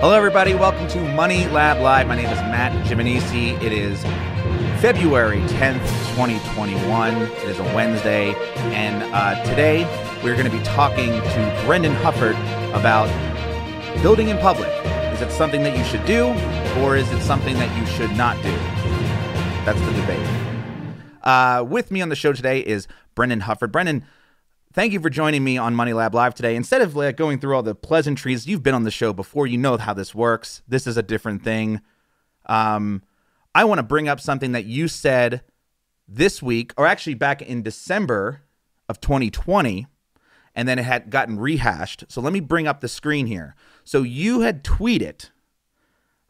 Hello, everybody. Welcome to Money Lab Live. My name is Matt Giovanisci. It is February 10th, 2021. It is a Wednesday. And uh, today we're going to be talking to Brendan Hufford about building in public. Is it something that you should do, or is it something that you should not do? That's the debate. Uh, with me on the show today is Brendan Hufford. Brendan, thank you for joining me on Money Lab Live today. Instead of like going through all the pleasantries, you've been on the show before. You know how this works. This is a different thing. Um, I want to bring up something that you said this week, or actually back in December of 2020, and then it had gotten rehashed. So let me bring up the screen here. So you had tweeted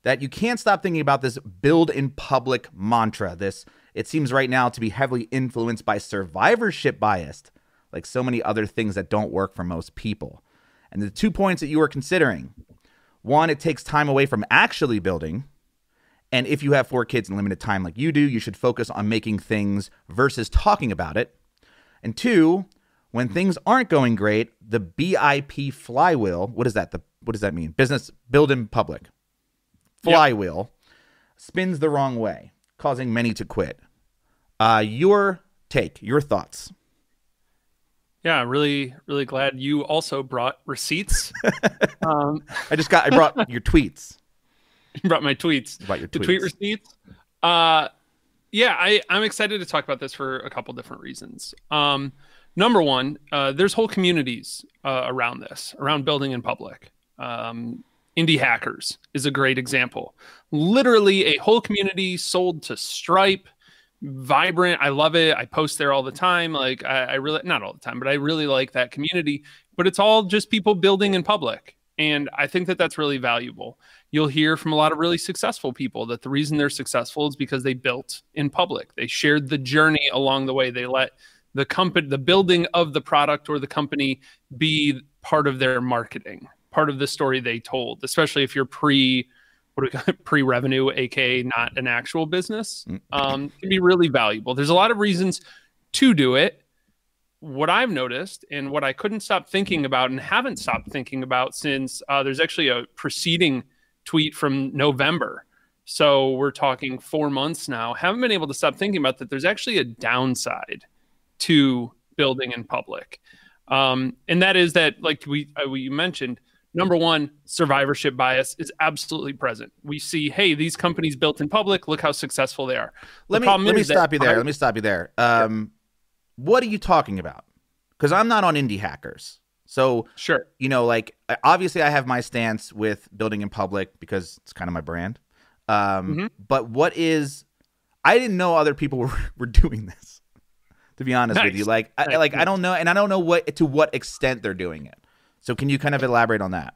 that you can't stop thinking about this build in public mantra. This it seems right now to be heavily influenced by survivorship bias, like so many other things that don't work for most people. And the two points that you were considering one, it takes time away from actually building. And if you have four kids and limited time like you do, you should focus on making things versus talking about it. And two, when things aren't going great, the BIP flywheel, what is that? The what does that mean? Business build in public. Flywheel yep. spins the wrong way causing many to quit. Uh, your take, your thoughts. Yeah, really, really glad you also brought receipts. um, I just got, I brought your tweets. You brought my tweets. Brought your tweets. The tweet receipts. Uh, yeah, I, I'm excited to talk about this for a couple different reasons. Um, number one, uh, there's whole communities uh, around this, around building in public. Um, Indie Hackers is a great example. Literally, a whole community sold to Stripe, vibrant. I love it. I post there all the time. Like, I, I really, not all the time, but I really like that community. But it's all just people building in public. And I think that that's really valuable. You'll hear from a lot of really successful people that the reason they're successful is because they built in public. They shared the journey along the way. They let the company, the building of the product or the company be part of their marketing part of the story they told, especially if you're pre what do we call pre revenue, aka not an actual business, mm. um, can be really valuable. There's a lot of reasons to do it. What I've noticed and what I couldn't stop thinking about and haven't stopped thinking about since uh, there's actually a preceding tweet from November. So we're talking four months now. Haven't been able to stop thinking about that. There's actually a downside to building in public. Um, and that is that, like we, uh, we mentioned, number one, survivorship bias is absolutely present. We see, hey, these companies built in public, look how successful they are. The let me let me stop you there. I, let me stop you there. Um, yeah. What are you talking about? Because I'm not on indie hackers. So sure, you know, like obviously I have my stance with building in public because it's kind of my brand. Um, mm-hmm. But what is? I didn't know other people were, were doing this. To be honest nice. with you, like, nice. I, like I don't know, and I don't know what to what extent they're doing it. So can you kind of elaborate on that?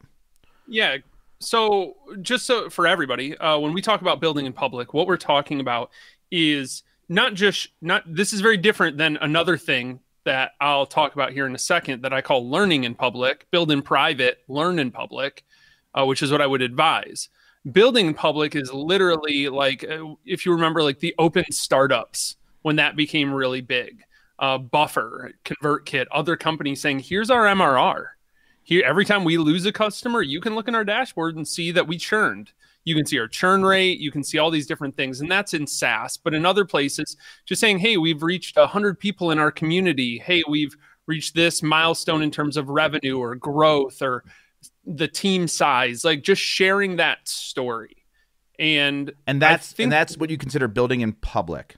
Yeah. So just so for everybody, uh, when we talk about building in public, what we're talking about is not just not. This is very different than another thing that I'll talk about here in a second that I call learning in public, build in private, learn in public, uh, which is what I would advise. Building in public is literally like, uh, if you remember, like the open startups when that became really big. Uh, Buffer, ConvertKit, other companies saying, here's our MRR here every time we lose a customer you can look in our dashboard and see that we churned. You can see our churn rate. You can see all these different things and that's in saas. But in other places just saying hey we've reached 100 people in our community. Hey we've reached this milestone in terms of revenue or growth or the team size. Like just sharing that story. And and that's and that's what you consider building in public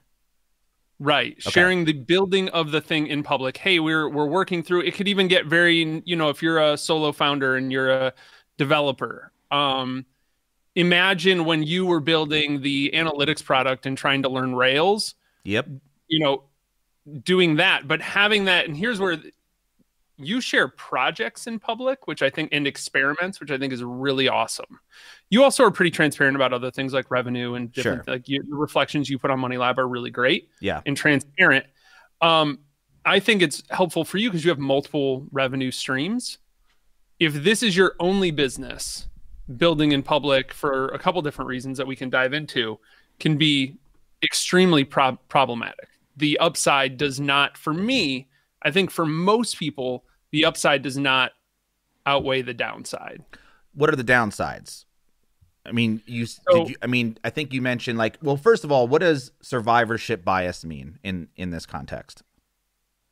Right. Okay. Sharing the building of the thing in public. Hey, we're we're working through it could even get very, you know, if you're a solo founder and you're a developer. Um imagine when you were building the analytics product and trying to learn Rails. Yep. You know, doing that, but having that and here's where you share projects in public, which I think, and experiments, which I think is really awesome. You also are pretty transparent about other things like revenue and different, sure. like you, the reflections you put on Money Lab are really great. Yeah. And transparent. Um, I think it's helpful for you because you have multiple revenue streams. If this is your only business, building in public for a couple different reasons that we can dive into can be extremely pro- problematic. The upside does not, for me, I think for most people, the upside does not outweigh the downside. What are the downsides? I mean, you, So- did you. I mean, I think you mentioned like. Well, first of all, what does survivorship bias mean in in this context?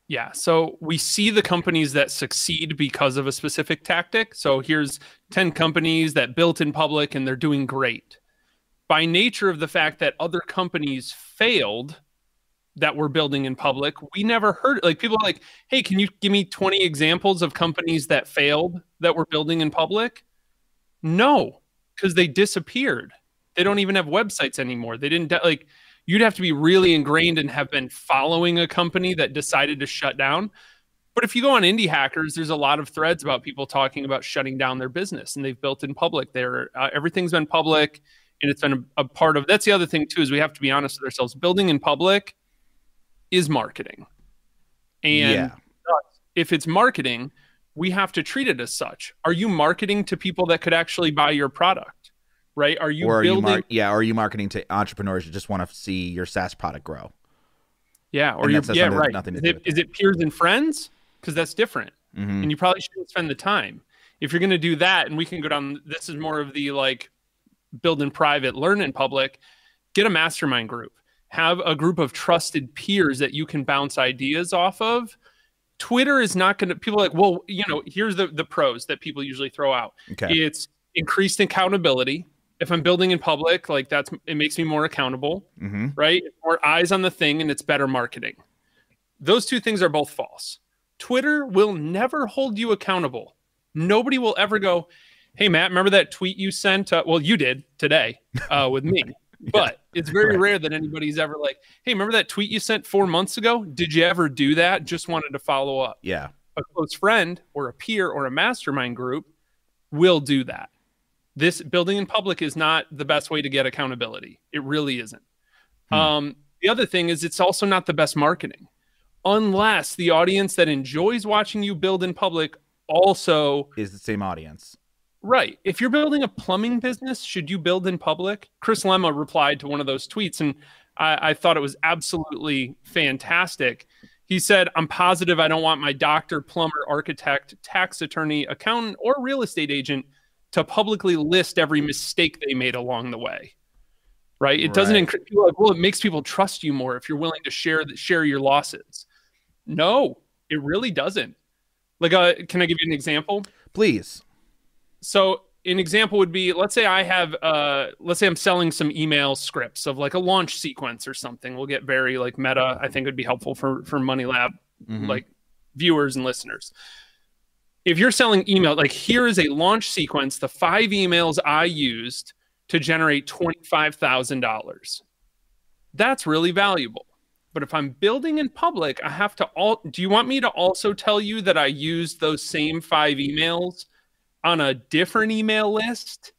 Yeah. So we see the companies that succeed because of a specific tactic. So here's 10 companies that built in public and they're doing great. By nature of the fact that other companies failed that we're building in public, we never heard like people are like, hey, can you give me 20 examples of companies that failed that were building in public? No, because they disappeared. They don't even have websites anymore. They didn't like you'd have to be really ingrained and have been following a company that decided to shut down. But if you go on Indie Hackers, there's a lot of threads about people talking about shutting down their business, and they've built in public. There, uh, everything's been public, and it's been a, a part of. That's the other thing too is we have to be honest with ourselves. Building in public is marketing, and yeah. if it's marketing, we have to treat it as such. Are you marketing to people that could actually buy your product? Right? Are you or are you building? mar- yeah, or are you marketing to entrepreneurs who just want to see your SaaS product grow? Yeah, or you yeah, nothing- right. nothing to is, do it, it peers and friends? Because that's different, hmm and you probably shouldn't spend the time. If you're going to do that, and we can go down. This is more of the like build in private, learn in public. Get a mastermind group. Have a group of trusted peers that you can bounce ideas off of. Twitter is not going to. People like, well, you know, here's the the pros that people usually throw out. Okay. It's increased accountability. If I'm building in public, like that's it makes me more accountable hmm right? More eyes on the thing and it's better marketing. Those two things are both false. Twitter will never hold you accountable. Nobody will ever go, "Hey Matt, remember that tweet you sent? Uh, well, you did today uh, with me." But it's very right. rare that anybody's ever like, "Hey, remember that tweet you sent four months ago? Did you ever do that? Just wanted to follow up." Yeah. a close friend or a peer or a mastermind group will do that. This building in public is not the best way to get accountability. It really isn't. Hmm. Um, the other thing is, it's also not the best marketing, unless the audience that enjoys watching you build in public also Is the same audience. Right. If you're building a plumbing business, should you build in public? Chris Lema replied to one of those tweets, and I, I thought it was absolutely fantastic. He said, I'm positive I don't want my doctor, plumber, architect, tax attorney, accountant, or real estate agent to publicly list every mistake they made along the way. Right. It doesn't Right. increase people like, well, it makes people trust you more if you're willing to share share your losses. No, it really doesn't. Like, uh, can I give you an example? Please. So an example would be let's say i have uh let's say i'm selling some email scripts of like a launch sequence or something. We'll get very like meta. I think would be helpful for for money lab Mhm. like viewers and listeners. If you're selling email like here is a launch sequence the five emails i used to generate $25000 that's really valuable. But if i'm building in public i have to all do you want me to also tell you that i used those same five emails on a different email list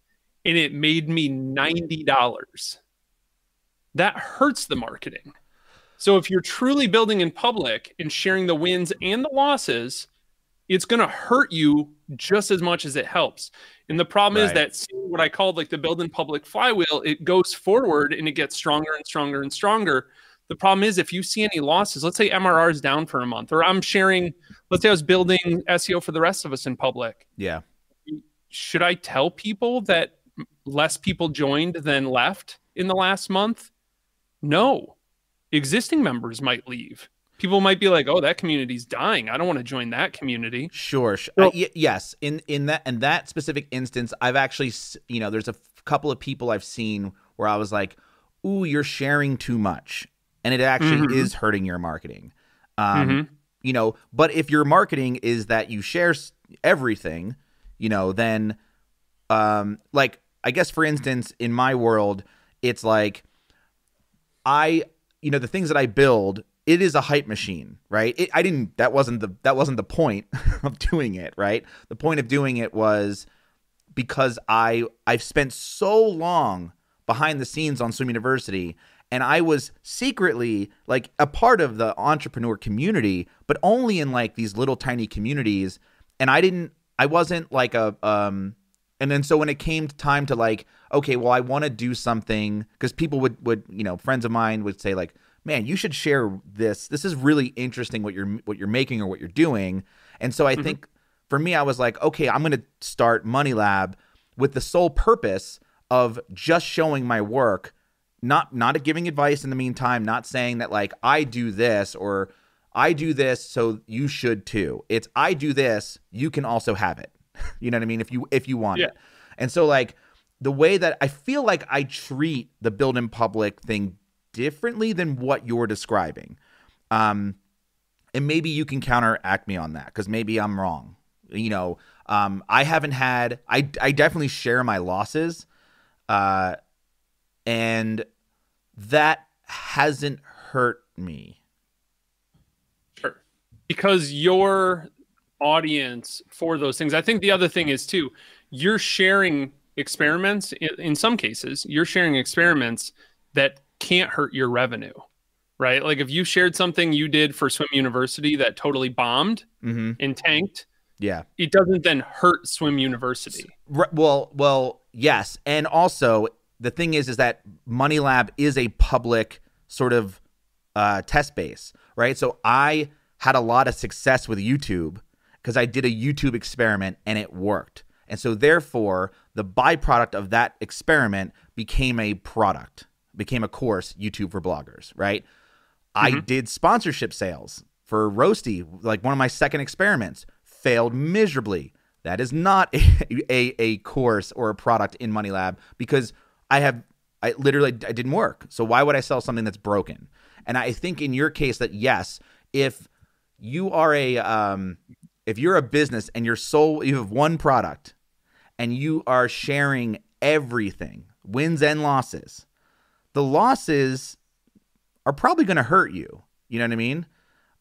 and it made me $90 that hurts the marketing so if you're truly building in public and sharing the wins and the losses, it's going to hurt you just as much as it helps. And the problem is that what I called like the build in public flywheel, it goes forward and it gets stronger and stronger and stronger. The problem is if you see any losses, let's say MRR is down for a month, or I'm sharing, let's say I was building SEO for the rest of us in public. Yeah. Should I tell people that less people joined than left in the last month? No. Existing members might leave. People might be like, "Oh, that community's dying. I don't want to join that community." Sure. sh- Well- uh, y- yes. In in that in that specific instance, I've actually you know there's a f- couple of people I've seen where I was like, "Ooh, you're sharing too much," and it actually Mhm. is hurting your marketing. Um, Mhm. You know, but if your marketing is that you share s- everything, you know, then, um, like I guess for instance, in my world, it's like I, you know, the things that I build, it is a hype machine, right? It, I didn't. That wasn't the that wasn't the point of doing it, right? The point of doing it was because I I've spent so long behind the scenes on Swim University, and I was secretly like a part of the entrepreneur community, but only in like these little tiny communities, and I didn't. I wasn't like a um and then so when it came time to like okay well i want to do something because people would would you know friends of mine would say like man you should share this this is really interesting what you're what you're making or what you're doing and so i Mhm. think for me i was like okay i'm going to start money lab with the sole purpose of just showing my work, not not giving advice in the meantime, not saying that like I do this or I do this so you should too. It's I do this, you can also have it. you know what I mean? If you if you want Yeah. it. And so like the way that I feel like I treat the build in public thing differently than what you're describing. Um and maybe you can counteract me on that because maybe I'm wrong. You know, um, I haven't had. I I definitely share my losses, uh, and that hasn't hurt me. Because your audience for those things. I think the other thing is too, you're sharing experiments in, in some cases, you're sharing experiments that can't hurt your revenue. Right? Like if you shared something you did for Swim University that totally bombed Mm-hmm. and tanked, Yeah. it doesn't then hurt Swim University. Well, well, yes, and also the thing is, is that Money Lab is a public sort of uh, test base, right? So I had a lot of success with YouTube because I did a YouTube experiment and it worked, and so therefore the byproduct of that experiment became a product, became a course, YouTube for bloggers, right? I mm-hmm. did sponsorship sales for Roasty, like one of my second experiments, failed miserably. That is not a, a, a course or a product in Money Lab because I have I literally I didn't work. So why would I sell something that's broken? And I think in your case that yes, if you are a um, if you're a business and you're sole you have one product and you are sharing everything, wins and losses, the losses are probably going to hurt you. You know what I mean?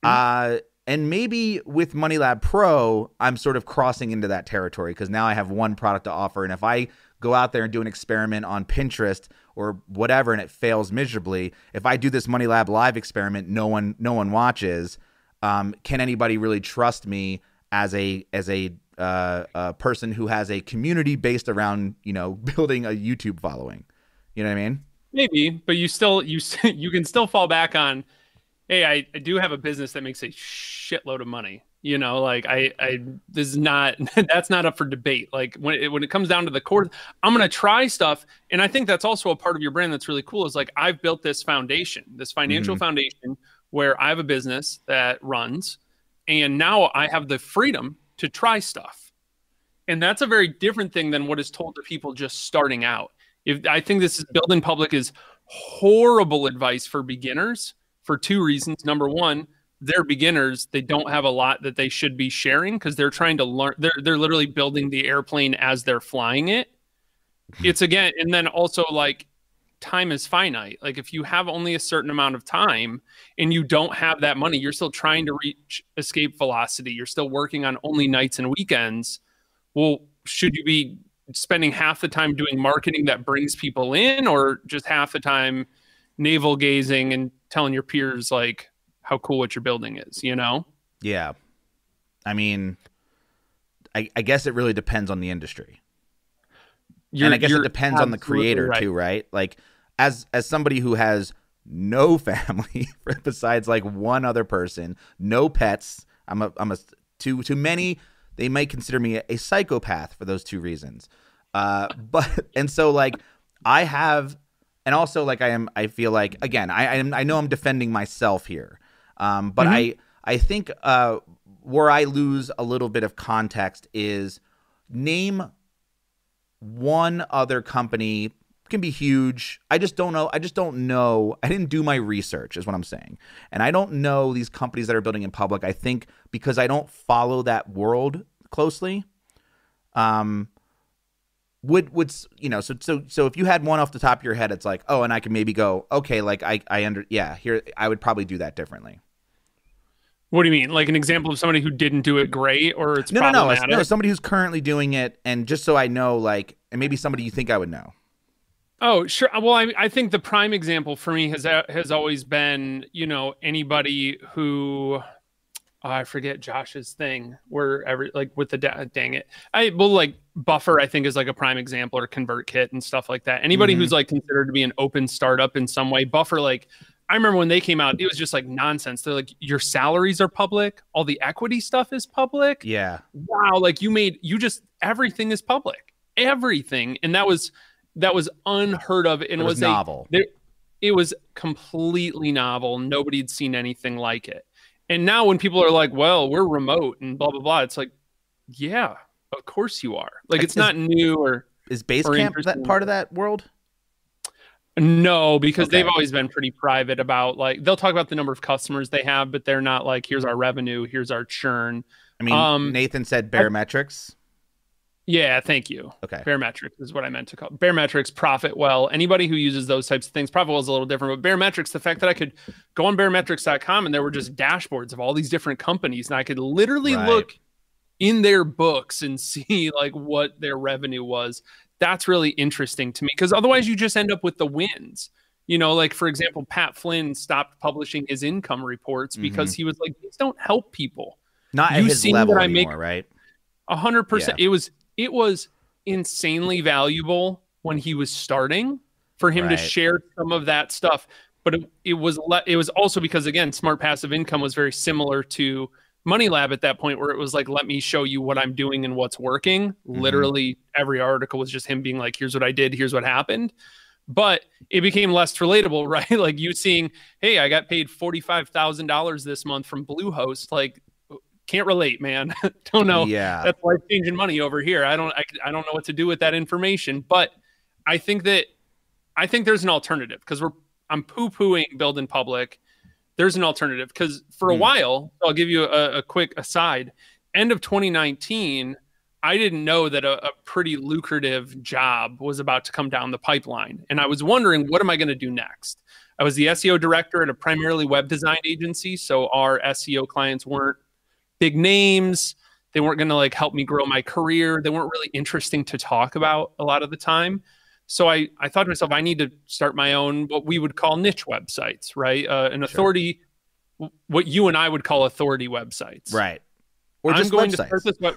Uh, and maybe with Money Lab Pro, I'm sort of crossing into that territory because now I have one product to offer. And if I go out there and do an experiment on Pinterest or whatever and it fails miserably, if I do this Money Lab Live experiment, no one no one watches. Um, can anybody really trust me as a as a uh, a person who has a community based around you know building a YouTube following? You know what I mean? Maybe, but you still you you can still fall back on, hey, I, I do have a business that makes a shitload of money. You know, like I I this is not that's not up for debate. Like when it, when it comes down to the core, I'm gonna try stuff, and I think that's also a part of your brand that's really cool. Is like I've built this foundation, this financial foundation where I have a business that runs, and now I have the freedom to try stuff. And that's a very different thing than what is told to people just starting out. If I think this is building public is horrible advice for beginners for two reasons. Number one, they're beginners. They don't have a lot that they should be sharing because they're trying to learn. They're they're literally building the airplane as they're flying it. Hmm. It's again, and then also like time is finite. Like if you have only a certain amount of time and you don't have that money, you're still trying to reach escape velocity. You're still working on only nights and weekends. Well, should you be spending half the time doing marketing that brings people in or just half the time navel gazing and telling your peers like how cool what you're building is, you know? Yeah. I mean, I, I guess it really depends on the industry. You're, and I guess it depends on the creator right. too, right? Like as as somebody who has no family besides like one other person, no pets. I'm a I'm a too too many. They might consider me a, a psychopath for those two reasons. Uh, but and so like I have, and also like I am. I feel like again, I I, am, I know I'm defending myself here, um, but I I think uh, where I lose a little bit of context is name one other company can be huge. I just don't know. I just don't know. I didn't do my research, is what I'm saying. And I don't know these companies that are building in public. I think because I don't follow that world closely. Um, would would you know? So so so if you had one off the top of your head, it's like, oh, and I can maybe go, okay, like I I under yeah, here I would probably do that differently. What do you mean? Like an example of somebody who didn't do it great or it's No, no, no, no. Somebody who's currently doing it, and just so I know, like, and maybe somebody you think I would know. Oh, sure. Well, I, I think the prime example for me has has always been, you know, anybody who oh, I forget Josh's thing where every like with the da- dang it. I well like Buffer I think is like a prime example or ConvertKit and stuff like that. Anybody Mhm. who's like considered to be an open startup in some way, Buffer like I remember when they came out, it was just like nonsense. They're like your salaries are public, all the equity stuff is public Yeah, wow, like you made you just everything is public, everything, and that was that was unheard of and It was was, novel. A, it was completely novel. Nobody had seen anything like it. And now when people are like, "Well, we're remote and blah blah blah," it's like, yeah, of course you are. Like it's not new or Is Or Basecamp that part of that world? no, because Okay. they've always been pretty private about like they'll talk about the number of customers they have, but they're not like, "Here's our revenue, here's our churn." I mean, Um, Nathan said bare Baremetrics. Yeah, thank you. Okay. Baremetrics is what I meant to call Baremetrics. Profit well. Anybody who uses those types of things, ProfitWell is a little different. But Baremetrics, the fact that I could go on baremetrics.com and there were just dashboards of all these different companies, and I could literally Right. look in their books and see like what their revenue was. That's really interesting to me because otherwise you just end up with the wins. You know, like for example, Pat Flynn stopped publishing his income reports because mm-hmm. he was like, these don't help people. Not at you his seen level I make- anymore, right? A hundred percent. It was it was insanely valuable when he was starting for him Right. to share some of that stuff. But it, it was le- it was also because again, smart passive income was very similar to Money Lab at that point, where it was like, let me show you what I'm doing and what's working. Mm-hmm. Literally every article was just him being like, here's what I did, here's what happened. But it became less relatable, right? Like you seeing, hey, I got paid forty five thousand dollars this month from Bluehost. Like, can't relate, man. Don't know Yeah. that's life changing money over here. I don't I, I don't know what to do with that information, but I think that I think there's an alternative because we're I'm poo pooing build in public. There's an alternative because for a Hmm. while, I'll give you a, a quick aside. End of 2019, I didn't know that a, a pretty lucrative job was about to come down the pipeline, and I was wondering what am I going to do next. I was the SEO director at a primarily web design agency, so our SEO clients weren't big names. They weren't going to like help me grow my career. They weren't really interesting to talk about a lot of the time. So I, I thought to myself, I need to start my own, what we would call niche websites, right? Uh, an authority, what you and I would call authority websites. Right. Or I'm just going websites. to start this web,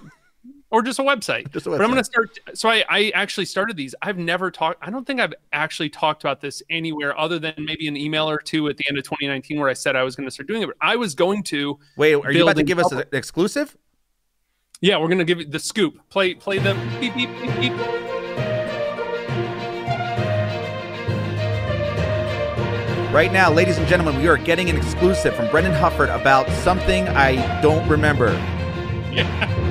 or just a website. Just a website. But I'm going to start. So I, I actually started these. I've never talked. I don't think I've actually talked about this anywhere other than maybe an email or two at the end of 2019 where I said I was going to start doing it. But I was going to. Wait, are you about to give us an exclusive? Yeah, we're going to give you the scoop. Play play the beep beep beep beep. Right now, ladies and gentlemen, we are getting an exclusive from Brendan Hufford about something I don't remember. Yeah.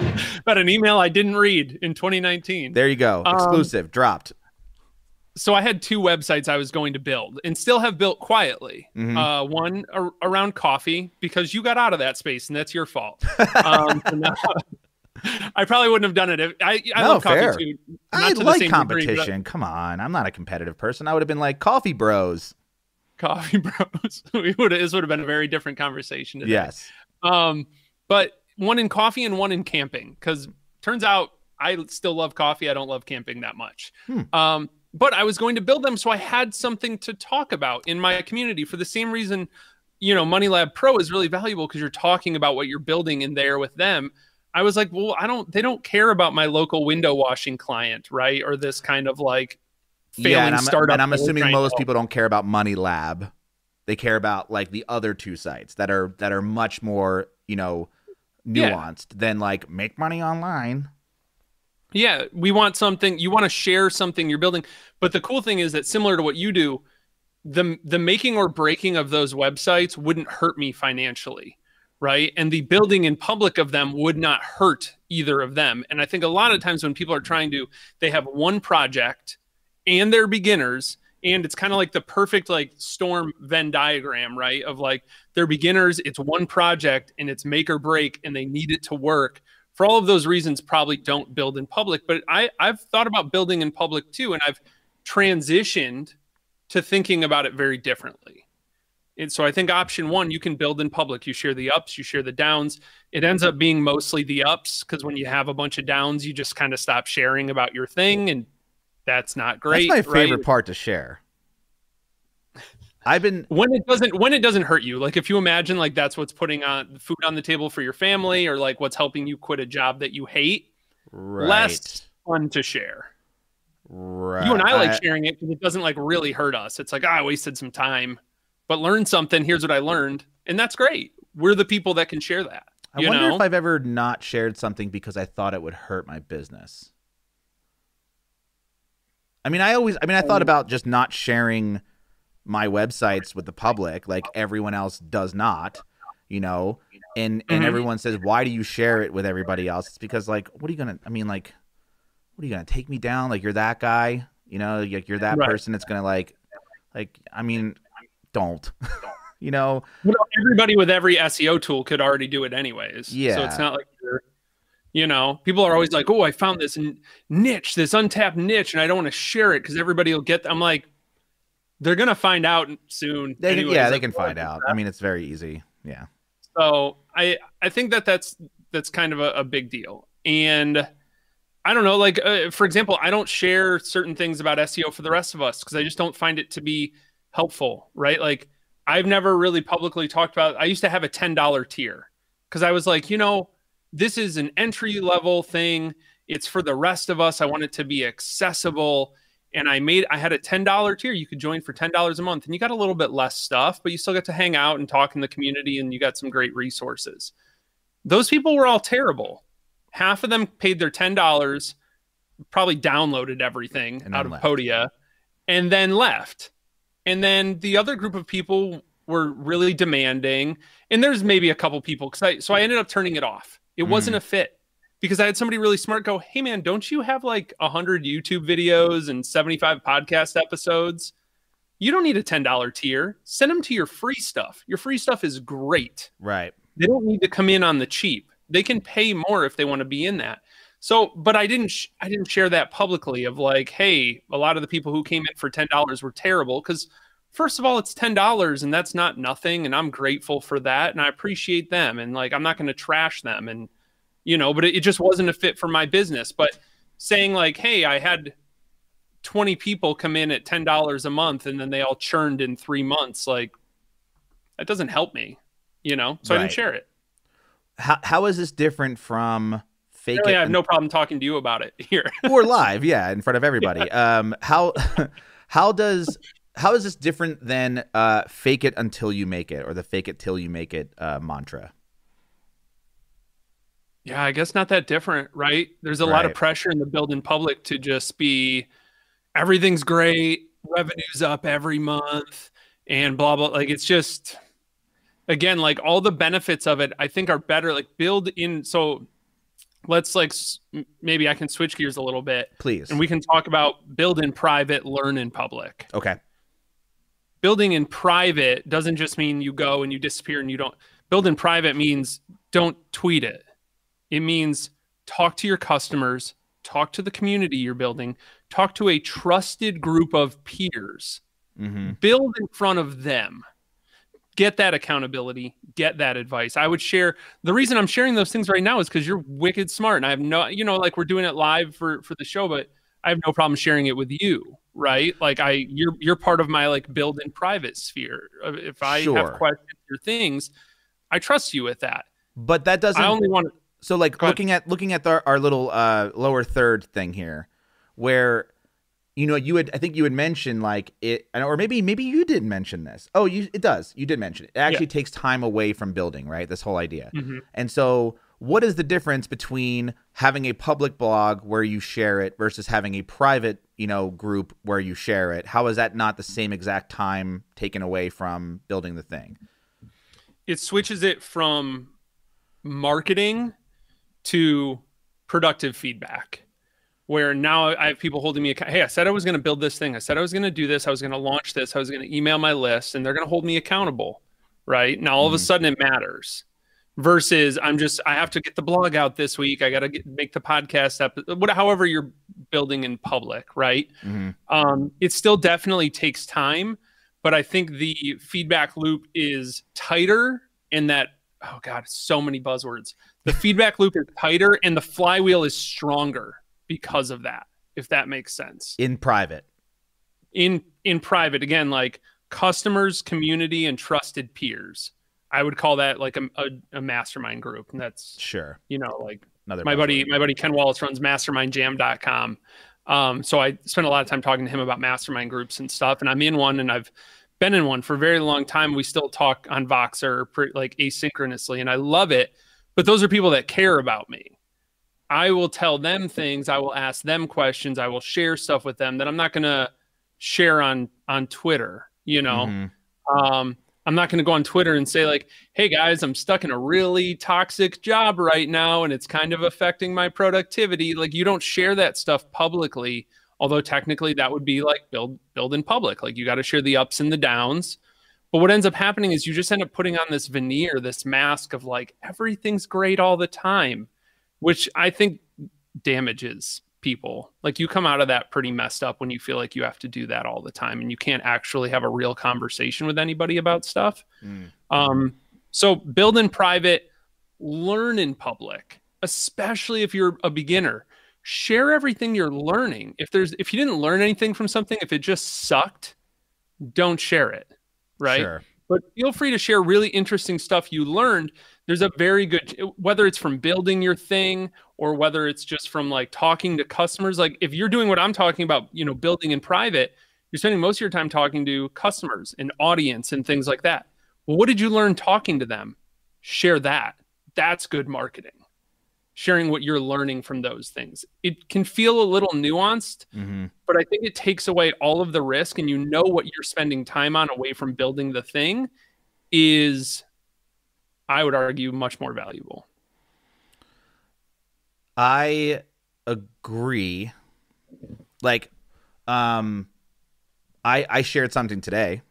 About an email I didn't read in 2019. There you go. Um, Exclusive. Dropped. so I had two websites I was going to build and still have built quietly. Mhm. Uh, one ar- around coffee because you got out of that space and that's your fault. Um, now- I probably wouldn't have done it. If, I, I No, love coffee fair. too. I not to the like same degree, I- competition. Come on. I'm not a competitive person. I would have been like, coffee bros. coffee bros. we would this would have been a very different conversation. Today. Yes. Um, but one in coffee and one in camping because turns out I still love coffee. I don't love camping that much. Hmm. Um, but I was going to build them so I had something to talk about in my community for the same reason, you know, Money Lab Pro is really valuable because you're talking about what you're building in there with them. I was like, well, I don't, they don't care about my local window washing client, right? Or this kind of like failing yeah, and I'm, startup. and I'm assuming most people don't care about Money Lab. They care about like the other two sites that are that are much more, you know, Yeah. nuanced than like make money online. Yeah, we want something. You want to share something you're building, but the cool thing is that similar to what you do, the the making or breaking of those websites wouldn't hurt me financially, right? And the building in public of them would not hurt either of them. And I think a lot of times when people are trying to, they have one project and they're beginners and it's kind of like the perfect like storm venn diagram right of like they're beginners. It's one project and it's make or break and they need it to work. For all of those reasons probably don't build in public but i i've thought about building in public too and i've transitioned to thinking about it very differently. And so i think option one you can build in public. You share the ups you share the downs. It ends up being mostly the ups because when you have a bunch of downs you just kind of stop sharing about your thing and that's not great That's my favorite right? part to share. I've been when it doesn't when it doesn't hurt you like if you imagine like that's what's putting on food on the table for your family or like what's helping you quit a job that you hate right, less fun to share. Right. you and i like sharing it because it doesn't like really hurt us. It's like "Ah, i wasted some time. But learn something. Here's what i learned. And that's great. We're the people that can share that I wonder know? if I've ever not shared something because I thought it would hurt my business. I mean, I always, I mean, I thought about just not sharing my websites with the public like everyone else does not, you know. And and Mhm. everyone says, why do you share it with everybody else? It's because like, what are you gonna? I mean, like, what are you gonna take me down? Like you're that guy, you know? Like you're that Right. person that's gonna like, like, I mean, don't, you know? You know, everybody with every SEO tool could already do it anyways. Yeah. So it's not like you're, you know, people are always like, oh, I found this niche, this untapped niche, and I don't want to share it because everybody will get. I'm like, they're gonna find out soon. They can, anyways. yeah, they can find out. that? I mean, it's very easy. Yeah. So I I think that that's that's kind of a, a big deal. And I don't know, like uh, for example, I don't share certain things about SEO for the rest of us because I just don't find it to be helpful, right? Like I've never really publicly talked about. I used to have a ten dollar tier because I was like, you know, this is an entry level thing. It's for the rest of us. I want it to be accessible. And I made I had a ten dollar tier. You could join for ten dollars a month, and you got a little bit less stuff, but you still get to hang out and talk in the community, and you got some great resources. Those people were all terrible. Half of them paid their ten dollars, probably downloaded everything out of left. Podia, and then left. And then the other group of people were really demanding. And there's maybe a couple people because I so I ended up turning it off. It Mm. wasn't a fit because I had somebody really smart go, "Hey man, don't you have like hundred YouTube videos and 75 podcast episodes? You don't need a ten dollar tier. Send them to your free stuff. Your free stuff is great. Right. They don't need to come in on the cheap. They can pay more if they want to be in that." So, but I didn't sh- I didn't share that publicly of like, "Hey, a lot of the people who came in for ten dollars were terrible." Because first of all, it's ten dollars and that's not nothing, and I'm grateful for that, and I appreciate them, and like I'm not going to trash them, and you know, but it, it just wasn't a fit for my business. But saying like, "Hey, I had." 20 people come in at $10 a month and then they all churned in three months like that doesn't help me you know so i didn't share it How how is this different from fake it I have no problem talking to you about it here. or live, yeah, in front of everybody. Um, how how does how is this different than uh, fake it until you make it or the fake it till you make it uh, mantra? Yeah, I guess not that different, right? There's a lot of pressure in the building public to just be everything's great, revenue's up every month, and blah blah. Like it's just again, like all the benefits of it, I think are better. Like build in. So let's like maybe I can switch gears a little bit, Please. and we can talk about build in private, learn in public. okay. building in private doesn't just mean you go and you disappear and you don't build in private means don't tweet it it means talk to your customers talk to the community you're building talk to a trusted group of peers Mm-hmm. build in front of them get that accountability get that advice i would share the reason i'm sharing those things right now is because you're wicked smart and i have no you know like we're doing it live for for the show but i have no problem sharing it with you right like i you're you're part of my like build in private sphere Uh, if i Sure. have questions or things i trust you with that But that doesn't. i only want to so like Go ahead. looking at looking at the, our little uh, lower third thing here, where you know you had I think you had mentioned like it, or maybe maybe you didn't mention this. Oh, you it does. You did mention it. It actually takes time away from building, right? This whole idea. Mhm. And so, what is the difference between having a public blog where you share it versus having a private, you know, group where you share it? How is that not the same exact time taken away from building the thing? it switches it from marketing to productive feedback where now i have people holding me account hey i said i was going to build this thing i said i was going to do this i was going to launch this i was going to email my list and they're going to hold me accountable right now all of a Mhm. sudden it matters versus i'm just i have to get the blog out this week i got to make the podcast up what however you're building in public right Mm-hmm. um, it still definitely takes time, but I think the feedback loop is tighter in that, oh God, so many buzzwords. The feedback loop is tighter and the flywheel is stronger because of that, if that makes sense. In private. In in private, again, like customers, community, and trusted peers. I would call that like a, a, a mastermind group. And that's, Sure. you know, like Another my buddy my buddy ken wallace runs mastermindjam.com um, so i spent a lot of time talking to him about mastermind groups and stuff and i'm in one and i've been in one for a very long time we still talk on voxer like asynchronously and i love it but those are people that care about me I will tell them things, I will ask them questions, I will share stuff with them that I'm not going to share on on Twitter, you know. Mm-hmm. Um I'm not going to go on Twitter and say like, "Hey guys, I'm stuck in a really toxic job right now and it's kind of affecting my productivity." Like you don't share that stuff publicly, although technically that would be like build build in public. Like you got to share the ups and the downs. But what ends up happening is you just end up putting on this veneer, this mask of like everything's great all the time, which I think damages people. Like you come out of that pretty messed up when you feel like you have to do that all the time and you can't actually have a real conversation with anybody about stuff. Mm. Um, so build in private, learn in public, especially if you're a beginner. Share everything you're learning. If there's if you didn't learn anything from something, if it just sucked, don't share it. Right. Sure. But feel free to share really interesting stuff you learned. There's a very good whether it's from building your thing or whether it's just from like talking to customers. Like if you're doing what i'm talking about you know building in private you're spending most of your time talking to customers and audience and things like that. Well what did you learn talking to them? Share that. That's good marketing sharing what you're learning from those things it can feel a little nuanced mm-hmm. but i think it takes away all of the risk and you know what you're spending time on away from building the thing is I would argue much more valuable. I agree. Like, um, I I shared something today,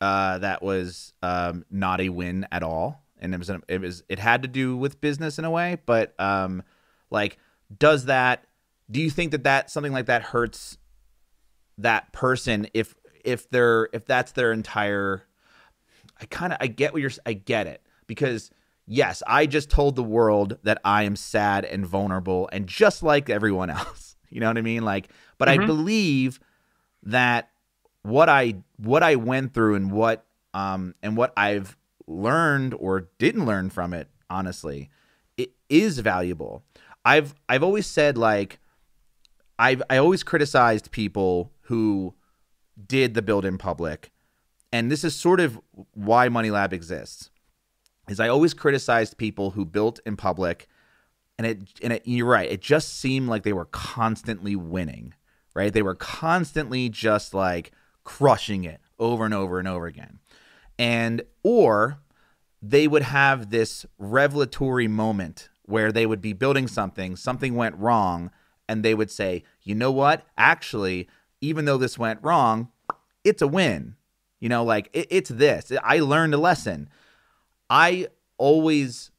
uh, that was um not a win at all, and it was it was it had to do with business in a way, but um, like, does that? Do you think that that something like that hurts that person if if they're if that's their entire? I kind of I get what you're I get it because yes, I just told the world that I am sad and vulnerable and just like everyone else. You know what I mean? Like, but mm-hmm. I believe that what I what I went through and what um and what I've learned or didn't learn from it, honestly, it is valuable. I've I've always said like I've I always criticized people who did the build in public. And this is sort of why Money Lab exists is I always criticized people who built in public, and it and it, you're right. It just seemed like they were constantly winning, right? They were constantly just like crushing it over and over and over again, and or they would have this revelatory moment where they would be building something, something went wrong, and they would say, you know what? Actually, even though this went wrong, it's a win. You know, like it, it's this. I learned a lesson I always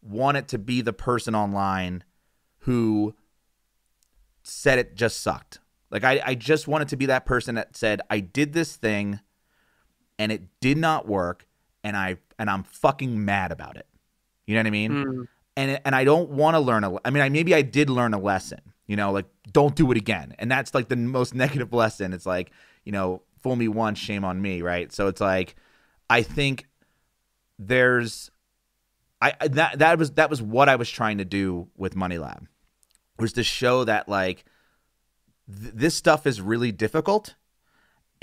wanted to be the person online who said it just sucked. Like I, I just wanted to be that person that said I did this thing and it did not work and I and I'm fucking mad about it. You know what I mean? Mm. And and I don't want to learn a I mean I maybe I did learn a lesson, you know, like don't do it again. And that's like the most negative lesson. It's like, you know, fool me once, shame on me, right? So it's like I think there's I that that was that was what I was trying to do with Money Lab was to show that like th- this stuff is really difficult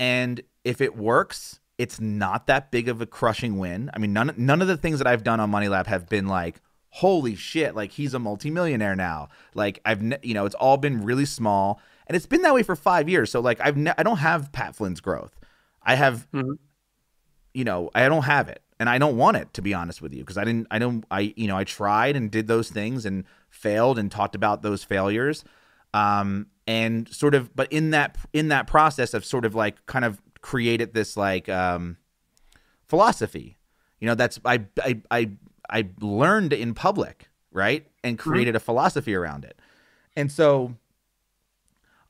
and if it works it's not that big of a crushing win. I mean none none of the things that I've done on Money Lab have been like holy shit like he's a multimillionaire now. Like I've you know it's all been really small and it's been that way for 5 years. So like I've ne- I don't have Pat Flynn's growth. I have mm-hmm. you know, I don't have it and I don't want it to be honest with you because I didn't I don't I you know I tried and did those things and failed and talked about those failures um and sort of but in that in that process of sort of like kind of created this like um philosophy you know that's I I I I learned in public right and mm-hmm. created mm-hmm. a philosophy around it and so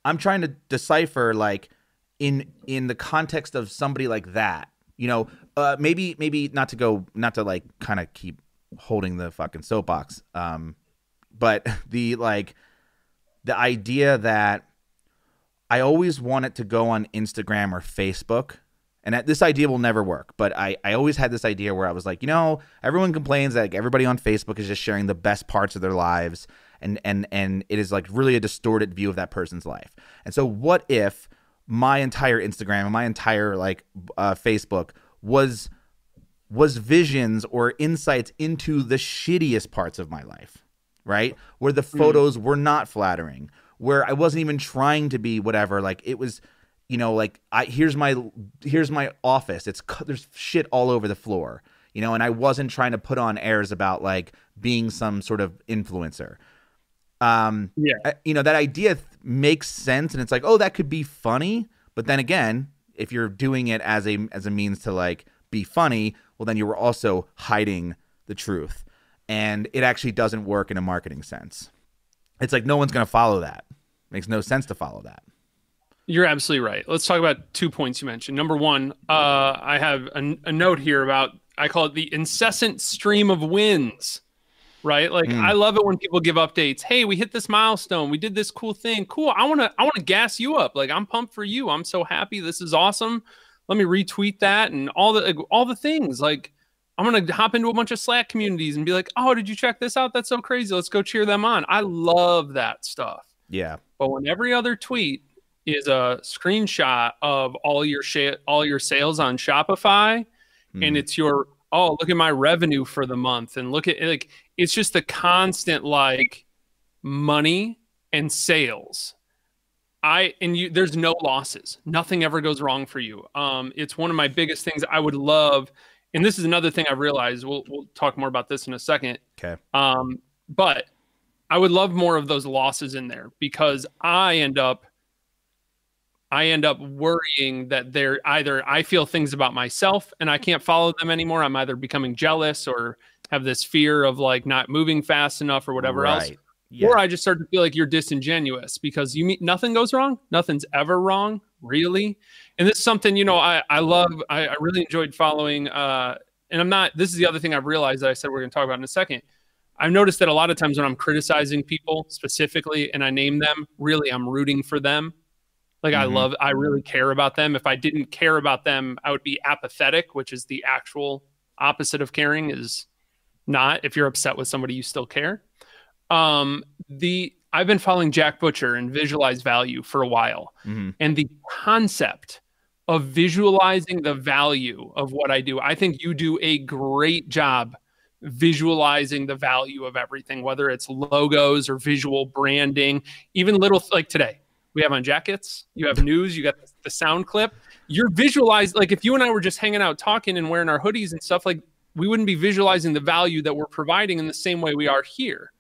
I'm trying to decipher like in in the context of somebody like that you know uh, maybe maybe not to go not to like kind of keep holding the fucking soapbox um but the like the idea that I always wanted to go on Instagram or Facebook and that, this idea will never work but I, I always had this idea where i was like you know everyone complains that like, everybody on facebook is just sharing the best parts of their lives and and and it is like really a distorted view of that person's life and so what if my entire instagram and my entire like uh, facebook was was visions or insights into the shittiest parts of my life right? Where the Hmm. photos were not flattering, where I wasn't even trying to be whatever. Like it was, you know, like I here's my here's my office. It's there's shit all over the floor, you know, and I wasn't trying to put on airs about like being some sort of influencer. Um, Yeah. I- you know, that idea th- makes sense, and it's like, oh, that could be funny. But then again, if you're doing it as a as a means to like be funny, well, then you were also hiding the truth, and it actually doesn't work in a marketing sense. It's like no one's going to follow that. Makes no sense to follow that. You're absolutely right. Let's talk about two points you mentioned. Number one, uh, I have a, a note here about I call it the incessant stream of wins. Right, like Mm. I love it when people give updates. Hey, we hit this milestone. We did this cool thing. Cool. I want to. I want to gas you up. Like I'm pumped for you. I'm so happy. This is awesome. Let me retweet that and all the all the things. Like I'm gonna hop into a bunch of Slack communities and be like, oh, did you check this out? That's so crazy. Let's go cheer them on. I love that stuff. Yeah, But when every other tweet is a screenshot of all your sh- all your sales on Shopify, Hmm. and it's your oh look at my revenue for the month, and look at like it's just the constant like money and sales. I and you there's no losses. Nothing ever goes wrong for you. Um, it's one of my biggest things. I would love, and this is another thing I realized. We'll we'll talk more about this in a second. okay. Um, but I would love more of those losses in there because I end up I end up worrying that they're either I feel things about myself and I can't follow them anymore. I'm either becoming jealous or have this fear of like not moving fast enough or whatever else. Yeah. Or I just start to feel like you're disingenuous because you mean nothing goes wrong. Nothing's ever wrong, really. And this is something, you know, I, I love, I, I really enjoyed following. Uh, and I'm not, this is the other thing I've realized that I said we're going to talk about in a second. I've noticed that a lot of times when I'm criticizing people specifically and I name them, really, I'm rooting for them. Like I Mhm. love, I really care about them. If I didn't care about them, I would be apathetic, which is the actual opposite of caring is not. If you're upset with somebody, you still care. Um, the I've been following Jack Butcher and Visualize Value for a while, Mhm. and the concept of visualizing the value of what I do, I think you do a great job visualizing the value of everything, whether it's logos or visual branding, even little like today. We have on jackets, you have news, you got the sound clip. You're visualized like if you and I were just hanging out talking and wearing our hoodies and stuff, like we wouldn't be visualizing the value that we're providing in the same way we are here,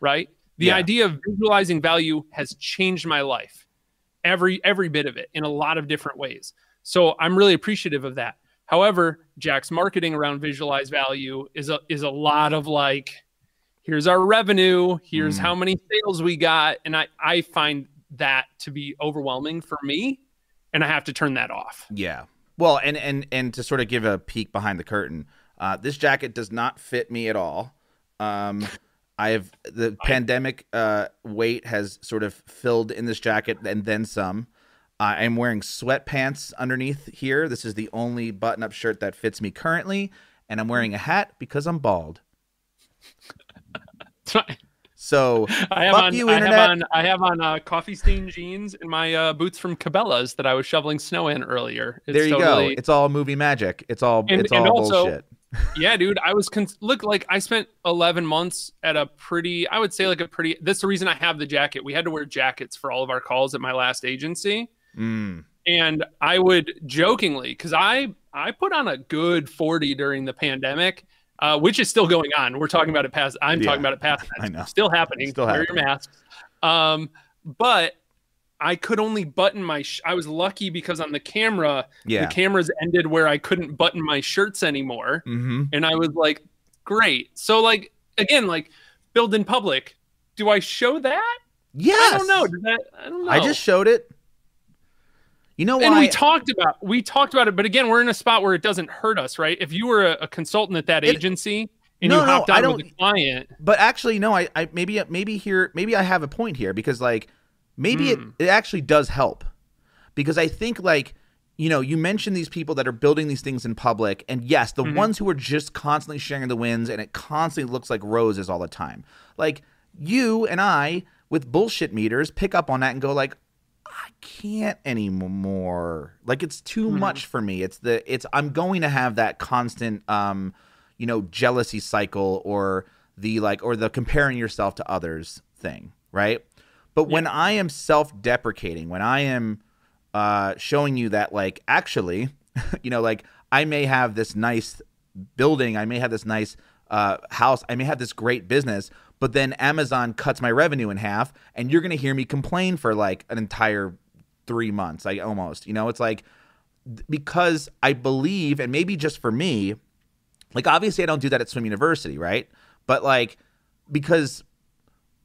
right? The Yeah. idea of visualizing value has changed my life, every every bit of it, in a lot of different ways. So I'm really appreciative of that. However, Jack's marketing around visualize value is a is a lot of like, here's our revenue, here's Mm. how many sales we got, and I I find that to be overwhelming for me, and I have to turn that off. Yeah. Well, and and and to sort of give a peek behind the curtain, uh, this jacket does not fit me at all. Um, I have the pandemic uh, weight has sort of filled in this jacket and then some. Uh, I'm wearing sweatpants underneath here. This is the only button-up shirt that fits me currently, and I'm wearing a hat because I'm bald. So I have on, you, I have on, I have on uh, coffee stained jeans and my uh, boots from Cabela's that I was shoveling snow in earlier. It's there you totally- go. It's all movie magic. It's all And- it's and all also- bullshit. yeah, dude. I was con- look like I spent 11 months at a pretty, I would say like a pretty. That's the reason I have the jacket. We had to wear jackets for all of our calls at my last agency, Mm. and I would jokingly because I I put on a good 40 during the pandemic. Uh, which is still going on. We're talking about it past. I'm Yeah, talking about it past. I know. Still happening. Still Wear happening. your masks. Um, but I could only button my. Sh- I was lucky because on the camera, Yeah. the cameras ended where I couldn't button my shirts anymore Mm-hmm. and I was like, great. So like again, like build in public. Do I show that? Yes. I don't know. That I don't know. I just showed it. You know and we talked about we talked about it, but again, we're in a spot where it doesn't hurt us, right? If you were a, a consultant at that It- agency and No, you no, hopped I don't- with a client, but actually, no. I, I maybe maybe here maybe I have a point here because like maybe Hmm. it, it actually does help because I think like you know you mentioned these people that are building these things in public and yes the Mhm. ones who are just constantly sharing the wins and it constantly looks like roses all the time like you and I with bullshit meters pick up on that and go like I can't anymore. Like it's too Mhm. much for me. It's the it's I'm going to have that constant um you know jealousy cycle or the like or the comparing yourself to others thing, right? But when I am self-deprecating, when I am uh, showing you that like actually, you know, like I may have this nice building, I may have this nice uh, house, I may have this great business, but then Amazon cuts my revenue in half, and you're gonna hear me complain for like an entire three months. like almost, you know, it's like because I believe, and maybe just for me, like obviously I don't do that at Swim University, right? But like because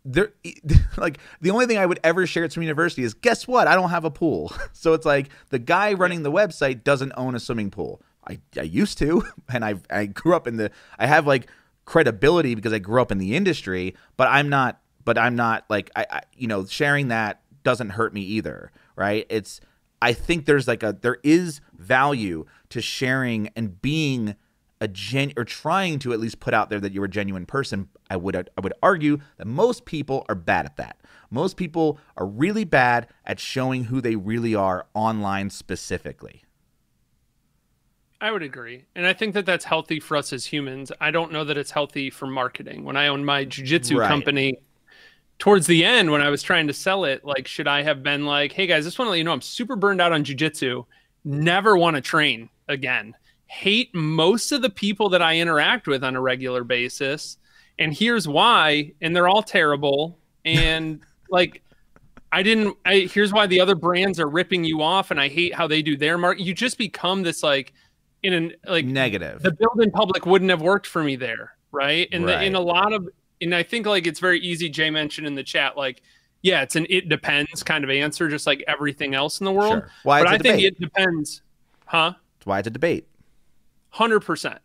there like the only thing I would ever share at Swim University is guess what? I don't have a pool. So it's like the guy running the website doesn't own a swimming pool. I, I used to, and I I grew up in the I have like credibility because I grew up in the industry, but I'm not but I'm not like I, I you know sharing that doesn't hurt me either, right? It's I think there's like a there is value to sharing and being a gen or trying to at least put out there that you're a genuine person. I would I would argue that most people are bad at that. Most people are really bad at showing who they really are online specifically. I would agree. And I think that that's healthy for us as humans. I don't know that it's healthy for marketing. When I owned my jiu-jitsu right. company, towards the end when I was trying to sell it, like, should I have been like, hey guys, just want to let you know I'm super burned out on jujitsu, never want to train again, hate most of the people that I interact with on a regular basis. And here's why, and they're all terrible. And like, I didn't, I, here's why the other brands are ripping you off, and I hate how they do their market. You just become this like, in an like negative. The build in public wouldn't have worked for me there, right? And right. The, in a lot of and I think like it's very easy. Jay mentioned in the chat, like, yeah, it's an it depends kind of answer, just like everything else in the world. Sure. Why? But I think it depends, huh? That's why it's a debate. Hundred percent.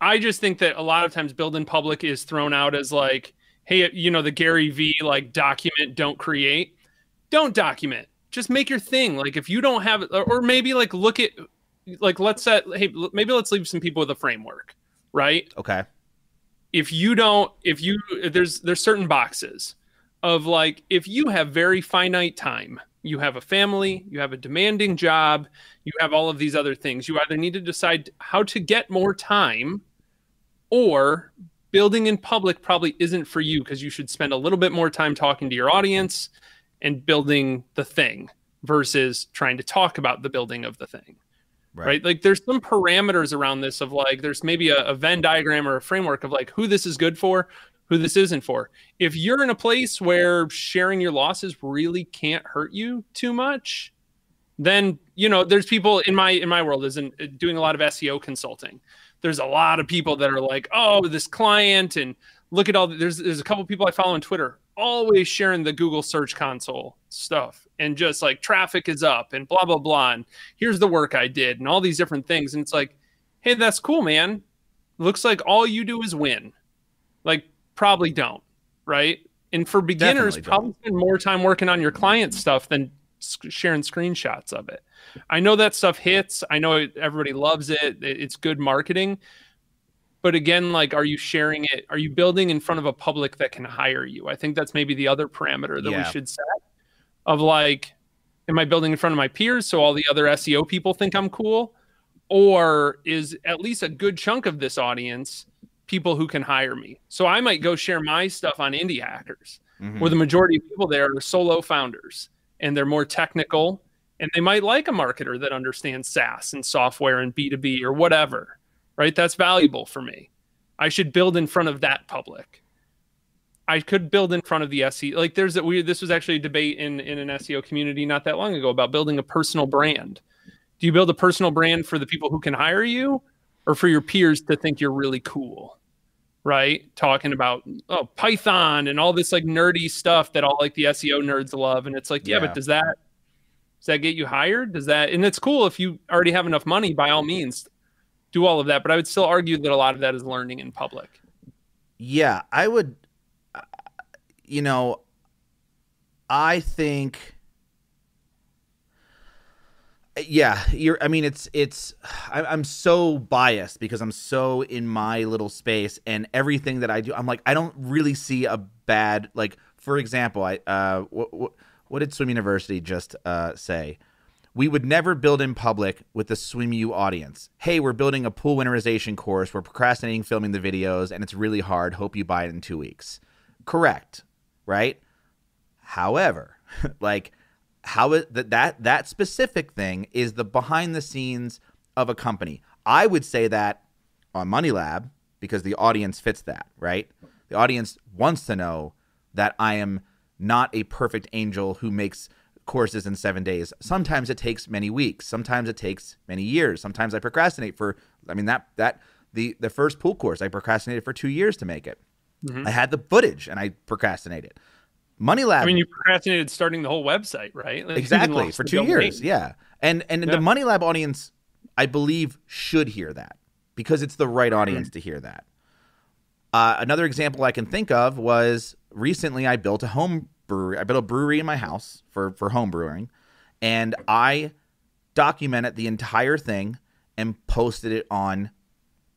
I just think that a lot of times build in public is thrown out as like, hey, you know, the Gary V like document, don't create, don't document, just make your thing. Like if you don't have, or maybe like look at, like let's set, hey, maybe let's leave some people with a framework, right? Okay if you don't if you there's there's certain boxes of like if you have very finite time you have a family you have a demanding job you have all of these other things you either need to decide how to get more time or building in public probably isn't for you because you should spend a little bit more time talking to your audience and building the thing versus trying to talk about the building of the thing right. right. Like there's some parameters around this of like there's maybe a, a Venn diagram or a framework of like who this is good for, who this isn't for. If you're in a place where sharing your losses really can't hurt you too much, then you know there's people in my in my world isn't uh, doing a lot of SEO consulting. There's a lot of people that are like, oh, this client and look at all the, there's there's a couple people I follow on Twitter always sharing the Google Search Console stuff and just like traffic is up and blah blah blah and here's the work I did and all these different things and it's like, hey, that's cool, man. Looks like all you do is win. Like probably don't, right? And for beginners, probably spend more time working on your client stuff than sharing screenshots of it. I know that stuff hits. I know everybody loves it. It's good marketing, but again like are you sharing it are you building in front of a public that can hire you i think that's maybe the other parameter that yeah. we should set of like am i building in front of my peers so all the other seo people think i'm cool or is at least a good chunk of this audience people who can hire me so i might go share my stuff on indie hackers mm-hmm. where the majority of people there are solo founders and they're more technical and they might like a marketer that understands SaaS and software and B2B or whatever right? That's valuable for me. I should build in front of that public. I could build in front of the SEO. Like there's a we this was actually a debate in in an SEO community not that long ago about building a personal brand. Do you build a personal brand for the people who can hire you or for your peers to think you're really cool? Right? Talking about oh Python and all this like nerdy stuff that all like the SEO nerds love and it's like, yeah, yeah. but does that does that get you hired? Does that and it's cool if you already have enough money by all means do all of that, but I would still argue that a lot of that is learning in public. Yeah, I would. Uh, you know, I think. Yeah, you're. I mean, it's it's. I'm so biased because I'm so in my little space, and everything that I do, I'm like, I don't really see a bad. Like, for example, I uh, what what, what did Swim University just uh say? We would never build in public with the SwimU audience. Hey, we're building a pool winterization course. We're procrastinating filming the videos, and it's really hard. Hope you buy it in two weeks. Correct, right? However, like how that that that specific thing is the behind the scenes of a company. I would say that on Money Lab because the audience fits that, right? The audience wants to know that I am not a perfect angel who makes courses in seven days. Sometimes it takes many weeks. Sometimes it takes many years. Sometimes I procrastinate for. I mean that that the the first pool course I procrastinated for two years to make it. Mm-hmm. I had the footage and I procrastinated. Money Lab. I mean, you procrastinated starting the whole website, right? Like, exactly for two years. Yeah, and and yeah. the Money Lab audience, I believe, should hear that because it's the right audience mm-hmm. to hear that. Uh, another example I can think of was recently I built a home brewery. I built a brewery in my house for for home brewing, and I documented the entire thing and posted it on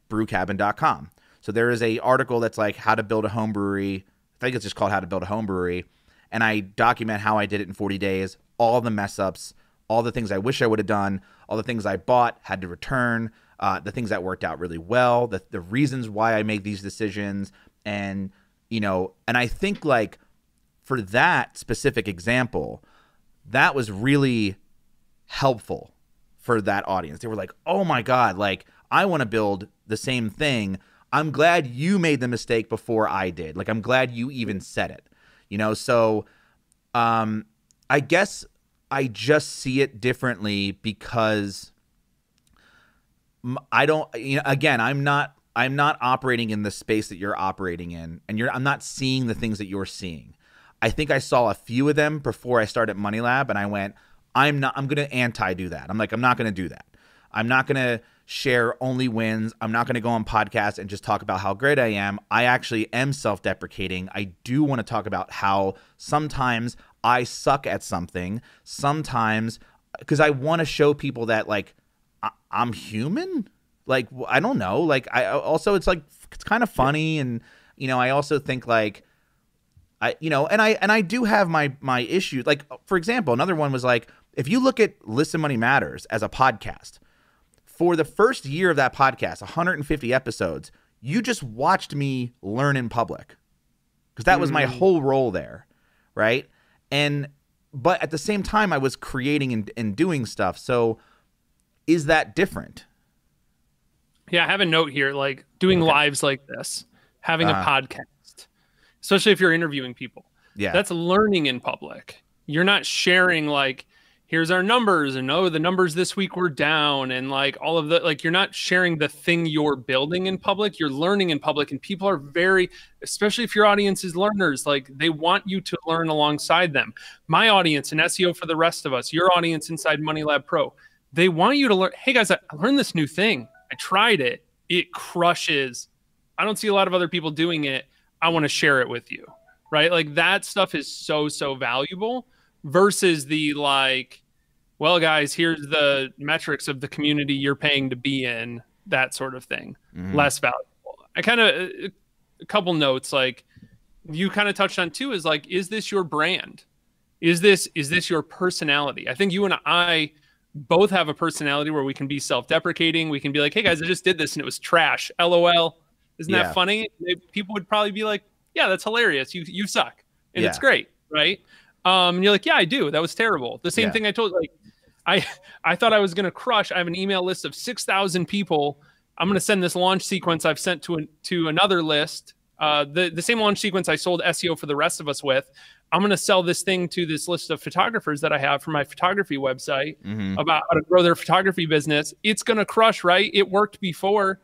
brewcabin.com. So there is a article that's like how to build a home brewery. I think it's just called how to build a home brewery, and I document how I did it in 40 days, all the mess ups, all the things I wish I would have done, all the things I bought had to return, uh, the things that worked out really well, the the reasons why I made these decisions, and you know, and I think like for that specific example, that was really helpful for that audience. They were like, "Oh my god, like I want to build the same thing. I'm glad you made the mistake before I did. Like I'm glad you even said it." You know, so um I guess I just see it differently because I don't you know again, I'm not I'm not operating in the space that you're operating in and you're I'm not seeing the things that you're seeing. I think I saw a few of them before I started Money Lab, and I went, I'm not. I'm to anti do that. I'm like, I'm not to do that. I'm not to share only wins. I'm not to go on podcasts and just talk about how great I am. I actually am self deprecating. I do want to talk about how sometimes I suck at something. Sometimes, because I want to show people that, like, I- I'm human. Like, I don't know. Like, I also, it's like, it's kind of funny. And, you know, I also think, like, I you know, and I and I do have my my issues. Like for example, another one was like if you look at Listen Money Matters as a podcast, for the first year of that podcast, 150 episodes, you just watched me learn in public. Cuz that was my mm. whole role there, right? And but at the same time I was creating and, and doing stuff. So is that different? Yeah, I have a note here like doing okay. lives like this, having uh, a uh-huh. podcast especially if you're interviewing people. Yeah. That's learning in public. You're not sharing like here's our numbers and oh the numbers this week were down and like all of the like you're not sharing the thing you're building in public you're learning in public and people are very especially if your audience is learners like they want you to learn alongside them my audience and seo for the rest of us your audience inside money lab pro they want you to learn hey guys i learned this new thing i tried it it crushes i don't see a lot of other people doing it I want to share it with you. Right? Like that stuff is so so valuable versus the like well guys, here's the metrics of the community you're paying to be in, that sort of thing. Mm-hmm. Less valuable. I kind of a couple notes like you kind of touched on too is like is this your brand? Is this is this your personality? I think you and I both have a personality where we can be self-deprecating. We can be like, "Hey guys, I just did this and it was trash." LOL. Isn't yeah. that funny? People would probably be like, "Yeah, that's hilarious. You you suck, and yeah. it's great, right?" Um, and you're like, "Yeah, I do. That was terrible." The same yeah. thing I told like, I I thought I was gonna crush. I have an email list of six thousand people. I'm gonna send this launch sequence I've sent to an, to another list. Uh, the the same launch sequence I sold SEO for the rest of us with. I'm going to sell this thing to this list of photographers that I have for my photography website mm-hmm. about how to grow their photography business. It's going to crush, right? It worked before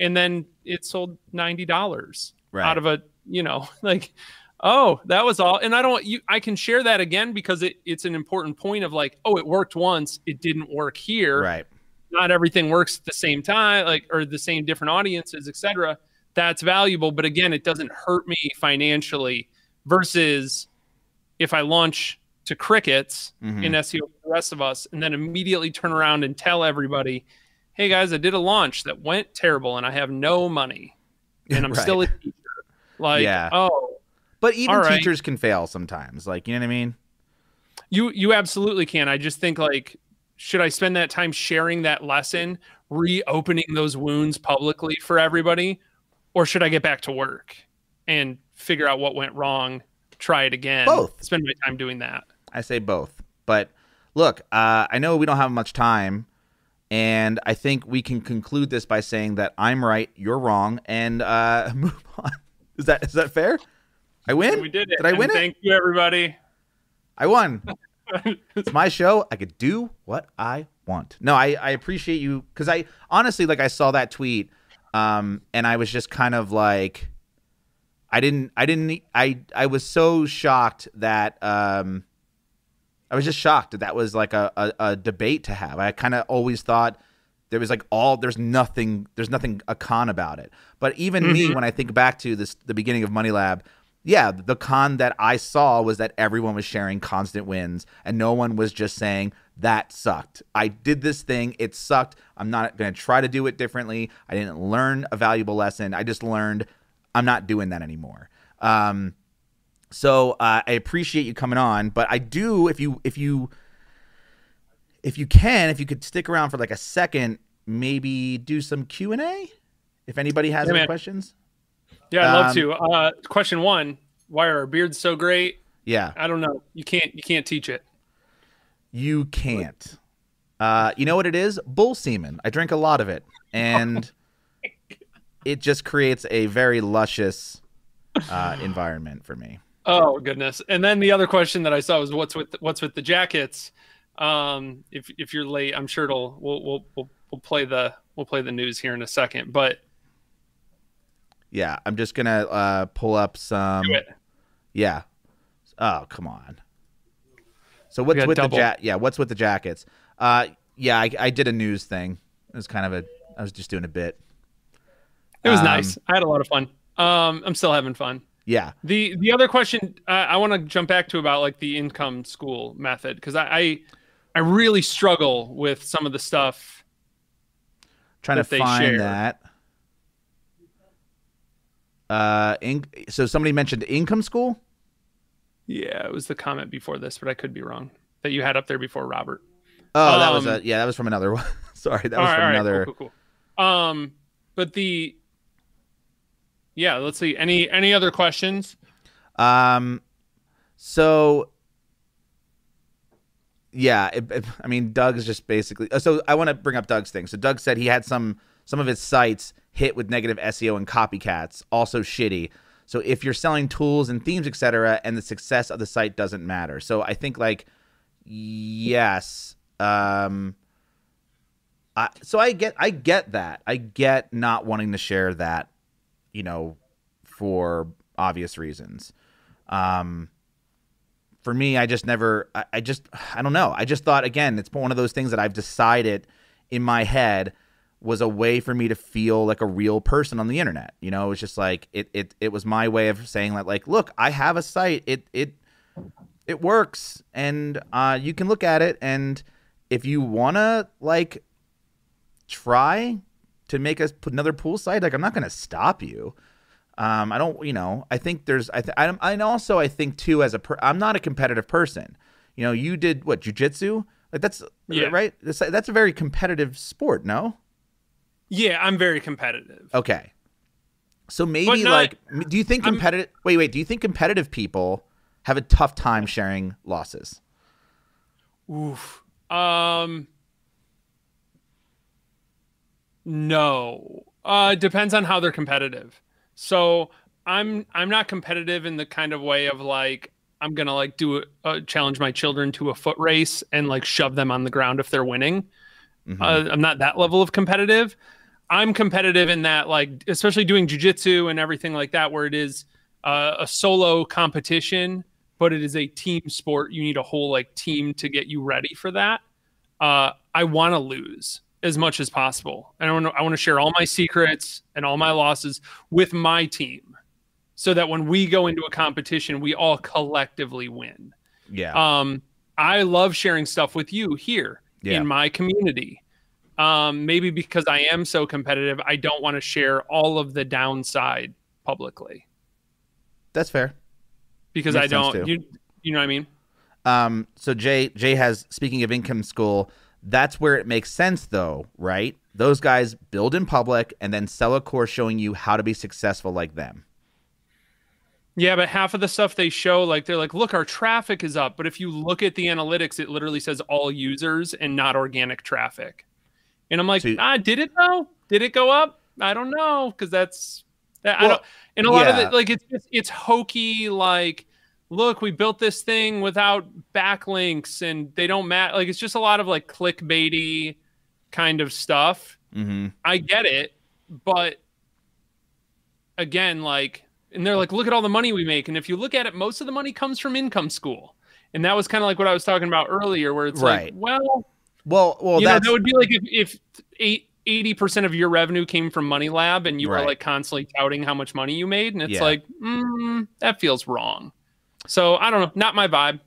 and then it sold ninety dollars right. out of a you know like oh that was all and i don't you i can share that again because it, it's an important point of like oh it worked once it didn't work here right not everything works at the same time like or the same different audiences etc that's valuable but again it doesn't hurt me financially versus if i launch to crickets mm-hmm. in seo for the rest of us and then immediately turn around and tell everybody hey guys, I did a launch that went terrible and I have no money and I'm right. still a teacher. Like, yeah. oh. But even teachers right. can fail sometimes. Like, you know what I mean? You you absolutely can. I just think like should I spend that time sharing that lesson, reopening those wounds publicly for everybody, or should I get back to work and figure out what went wrong, try it again, Both. spend my time doing that? I say both. But look, uh, I know we don't have much time, and I think we can conclude this by saying that I'm right, you're wrong, and uh, move on. Is that is that fair? I win. We did it. Did I And win it? Thank you, everybody. I won. it's my show. I could do what I want. No, I, I appreciate you because I honestly like I saw that tweet, um, and I was just kind of like, I didn't, I didn't, I, I was so shocked that, um, I was just shocked that that was like a, a, a debate to have. I kind of always thought there was like all there's nothing there's nothing a con about it. But even me, when I think back to this the beginning of Money Lab, yeah, the con that I saw was that everyone was sharing constant wins and no one was just saying that sucked. I did this thing, it sucked. I'm not going to try to do it differently. I didn't learn a valuable lesson. I just learned I'm not doing that anymore. Um, so uh, I appreciate you coming on, but I do if you if you if you can, if you could stick around for like a second, maybe do some Q and A. If anybody has Yeah, any man. questions, Yeah, I'd love Um, to. Uh, question one: Why are our beards so great? yeah, I don't know. You can't. You can't teach it. you can't. Uh, you know what it is? Bull semen. I drink a lot of it, and it just creates a very luscious uh, environment for me. Oh goodness! And then the other question that I saw was what's with what's with the jackets? Um, if if you're late, I'm sure it'll we'll we'll we'll, we'll play the we'll play the news here in a second. But Yeah, I'm just gonna uh, pull up some. Yeah. Oh, come on. So what's with double. the ja- yeah, what's with the jackets? Uh yeah, I, I did a news thing. It was kind of a I was just doing a bit. It was Um, nice. I had a lot of fun. Um, I'm still having fun. Yeah. The the other question uh, I want to jump back to about like the income school method because I, I I really struggle with some of the stuff. Trying to find share. that. Uh in- so somebody mentioned income school? Yeah, it was the comment before this, but I could be wrong. That you had up there before Robert. Oh, that was Um, a yeah, that was from another one. Sorry, that was right, from right, another cool, cool, cool. Um, but the yeah, let's see. Any any other questions? Um, so yeah, it, it- I mean, Doug's just basically. uh, So I want to bring up Doug's thing. So Doug said he had some some of his sites hit with negative SEO and copycats, also shitty. So if you're selling tools and themes, etc., and the success of the site doesn't matter. So I think like yes. Um, I, so I get I get that. I get not wanting to share that, you know, for obvious reasons. Um, for me, I just never, I, I just, I don't know. I just thought, again, it's one of those things that I've decided in my head was a way for me to feel like a real person on the internet. You know, it was just like, it, it, it was my way of saying that, like, look, I have a site. It, it, it works and uh, you can look at it. And if you want to, like, try to make us put another pool site, like, I'm not going to stop you. Um, I don't, you know, I think there's, I, th- I, and also I think too, as a, per- I'm not a competitive person. You know, you did what jujitsu, like that's Yeah. right. That's, that's a very competitive sport. No, Yeah, I'm very competitive. okay. So maybe not- like, do you think I'm- competitive? Wait, wait. Do you think competitive people have a tough time sharing losses? Oof. Um. No. Uh, it depends on how they're competitive. So I'm I'm not competitive in the kind of way of like I'm gonna like do a, uh, challenge my children to a foot race and like shove them on the ground if they're winning. Mhm. Uh, I'm not that level of competitive. I'm competitive in that, like, especially doing jujitsu and everything like that, where it is uh, a solo competition, but it is a team sport. You need a whole like team to get you ready for that. Uh, I want to lose as much as possible, and I want to I want to share all my secrets and all my losses with my team, so that when we go into a competition, we all collectively win. yeah. Um, I love sharing stuff with you here Yeah. in my community. Um, maybe because I am so competitive, I don't want to share all of the downside publicly that's fair. because Makes I don't. You, you know what I mean? Um, so Jay Jay has speaking of income school, That's where it makes sense, though, right? Those guys build in public and then sell a course showing you how to be successful like them. Yeah, but half of the stuff they show, like they're like, look, our traffic is up. But if you look at the analytics, it literally says all users and not organic traffic. And I'm like, So- ah, did it though? Did it go up? I don't know because that's that, I don't. And a lot of it, like it's just it's hokey. Like, look, we built this thing without backlinks, and they don't match. Like, it's just a lot of like clickbaity kind of stuff. Mm-hmm. I get it, but again, like, and they're like, look at all the money we make, and if you look at it, most of the money comes from income school, and that was kind of like what I was talking about earlier, where it's Right. like, well, Well, well, you know, that would be like if, if eight. 80% of your revenue came from Money Lab and you Right. were like constantly touting how much money you made. And it's Yeah. like, mm, that feels wrong. So I don't know. Not my vibe.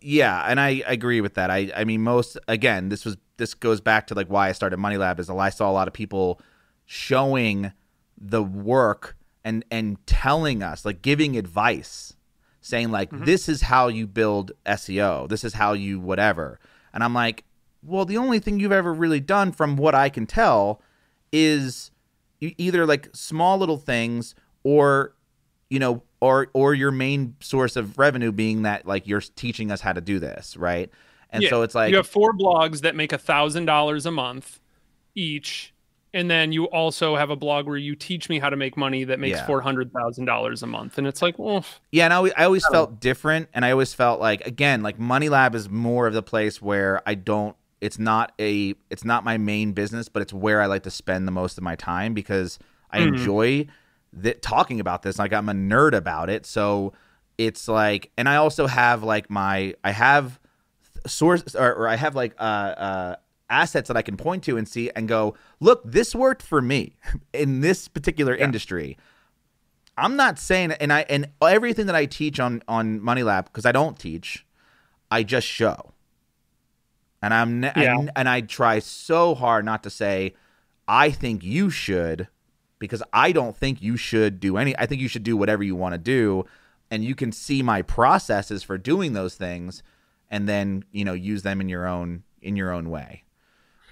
Yeah, and I agree with that. I I mean most again, this was this goes back to like why I started Money Lab is I saw a lot of people showing the work and and telling us like giving advice saying like mm-hmm. this is how you build SEO. This is how you whatever. And I'm like, well, the only thing you've ever really done from what I can tell is either like small little things or you know or or your main source of revenue being that like you're teaching us how to do this right and Yeah, so it's like you have four blogs that make a thousand dollars a month each, and then you also have a blog where you teach me how to make money that makes Yeah. four hundred thousand dollars a month, and it's like, well, yeah and I, always- I always felt different and i always felt like again like money lab is more of the place where i don't it's not a it's not my main business but it's where i like to spend the most of my time because i Mhm. enjoy that talking about this like i'm a nerd about it. So it's like and i also have like my i have source or, or i have like uh uh assets that i can point to and see and go look this worked for me in this particular industry. I'm not saying and i and everything that i teach on on money lab because i don't teach i just show. And i'm Yeah. and, and i try so hard not to say i think you should because I don't think you should do any. I think you should do whatever you want to do, and you can see my processes for doing those things, and then you know use them in your own in your own way.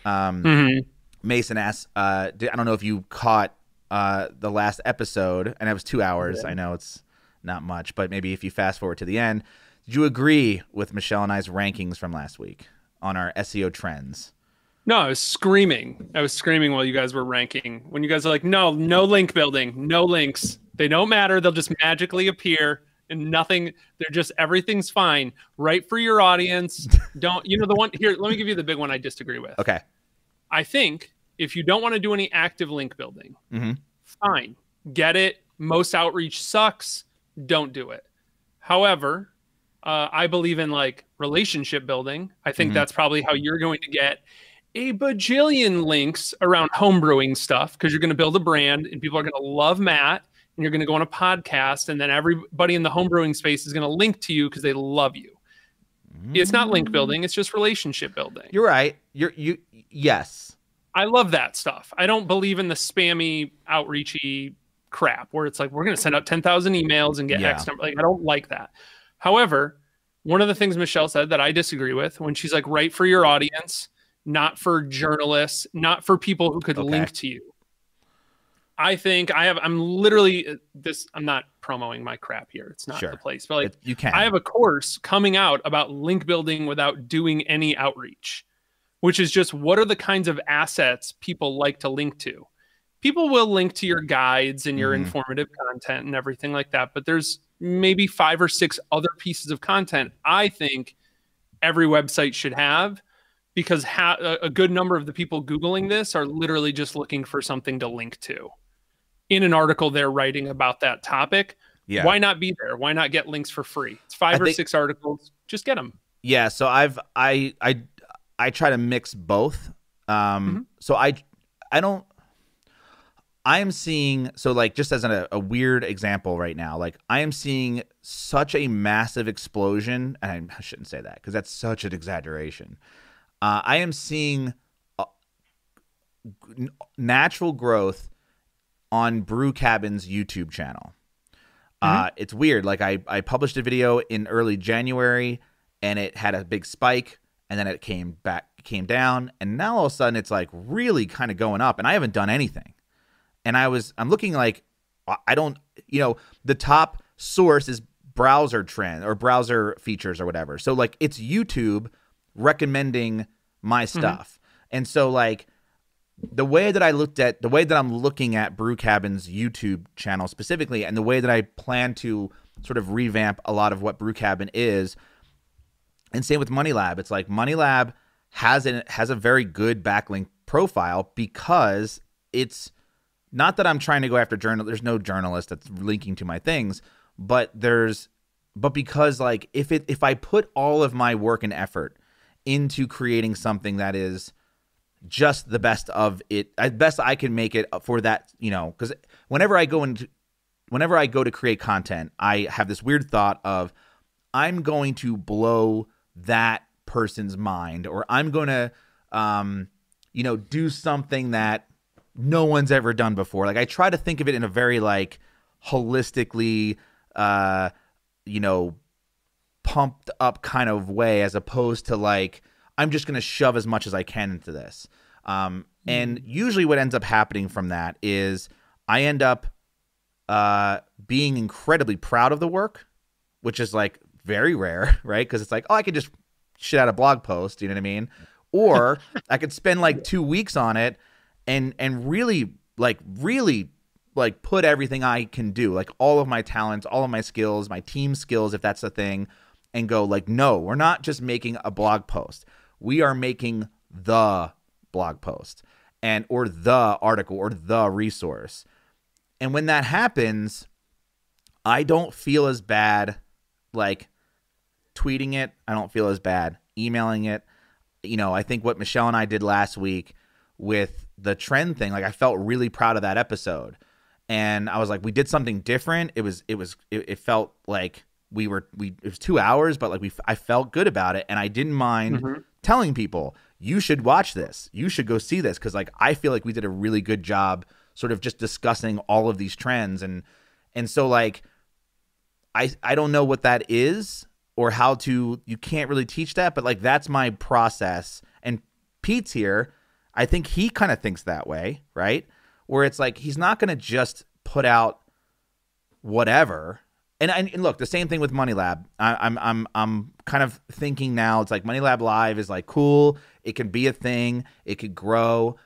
Um, mhm. Mason asks, uh, did, I don't know if you caught uh, the last episode, and it was two hours. I know it's not much, but maybe if you fast forward to the end, did you agree with Michelle and I's rankings from last week on our SEO trends? No, I was screaming. I was screaming while you guys were ranking. When you guys are like, no, no link building, no links. They don't matter. They'll just magically appear. And nothing, they're just everything's fine. Right for your audience. Don't, you know, the one here, let me give you the big one I disagree with. Okay. I think if you don't want to do any active link building, Mhm. fine, get it. Most outreach sucks. Don't do it. However, uh, I believe in like relationship building. I think Mhm. that's probably how you're going to get a bajillion links around homebrewing stuff because you're going to build a brand and people are going to love Matt and you're going to go on a podcast and then everybody in the homebrewing space is going to link to you because they love you. It's not link mm. building, it's just relationship building. You're right. You're you. Yes. I love that stuff. I don't believe in the spammy, outreachy crap where it's like we're going to send out ten thousand emails and get Yeah. X number. Like I don't like that. However, one of the things Michelle said that I disagree with when she's like, "Write for your audience, not for journalists, not for people who could Okay. link to you." I think I have. I'm literally uh, this. I'm not promoting my crap here. It's not Sure. the place, but like you can. I have a course coming out about link building without doing any outreach, which is just what are the kinds of assets people like to link to. People will link to your guides and your Mhm. informative content and everything like that, but there's maybe five or six other pieces of content I think every website should have because ha- a good number of the people Googling this are literally just looking for something to link to in an article they're writing about that topic. yeah. Why not be there? Why not get links for free? It's five I or think- six articles. Just get them. Yeah, so I've I I I try to mix both. Um Mm-hmm. so I I don't I am seeing so like just as a, a weird example right now, like I am seeing such a massive explosion, and I shouldn't say that because that's such an exaggeration. Uh, I am seeing uh, natural growth on Brew Cabin's YouTube channel. Uh, it's weird. Like I, I published a video in early January and it had a big spike and then it came back came down, and now all of a sudden it's like really kind of going up, and I haven't done anything. And I was I'm looking like I don't you know the top source is browser trend or browser features or whatever. So like it's YouTube recommending my mm-hmm. stuff. Mm-hmm. And so like the way that I looked at the way that I'm looking at Brew Cabin's YouTube channel specifically and the way that I plan to sort of revamp a lot of what Brew Cabin is and same with Money Lab. It's like Money Lab has an has a very good backlink profile because it's not that I'm trying to go after journal there's no journalist that's linking to my things, but there's but because like if it if I put all of my work and effort into creating something that is just the best of it as best I can make it for that, you know, cuz whenever I go into whenever I go to create content, I have this weird thought of I'm going to blow that person's mind or I'm going to um you know, do something that no one's ever done before. Like I try to think of it in a very like holistically uh you know pumped up kind of way as opposed to like I'm just going to shove as much as I can into this. Um, and mm-hmm. usually what ends up happening from that is I end up uh, being incredibly proud of the work, which is like very rare, right? Because it's like, oh, I could just shit out a blog post, you know what I mean? Or I could spend like two weeks on it and and really like really like put everything I can do, like all of my talents, all of my skills, my team skills, if that's the thing, and go like, no, we're not just making a blog post. We are making the blog post and or the article or the resource. And when that happens, I don't feel as bad like tweeting it. I don't feel as bad emailing it. You know, I think what Michelle and I did last week with the trend thing, like I felt really proud of that episode and I was like, we did something different. It was, it was, it, it, felt like we were, we, it was two hours, but like we, I felt good about it. And I didn't mind mm-hmm. telling people, you should watch this. You should go see this. Cause like, I feel like we did a really good job sort of just discussing all of these trends. And, and so like, I, I don't know what that is or how to, you can't really teach that, but like, that's my process. And Pete's here. I think he kind of thinks that way. Right where it's like he's not going to just put out whatever. And, and, and look, the same thing with Money Lab. I, I'm I'm I'm kind of thinking now. It's like Money Lab Live is like cool. It can be a thing. It could grow.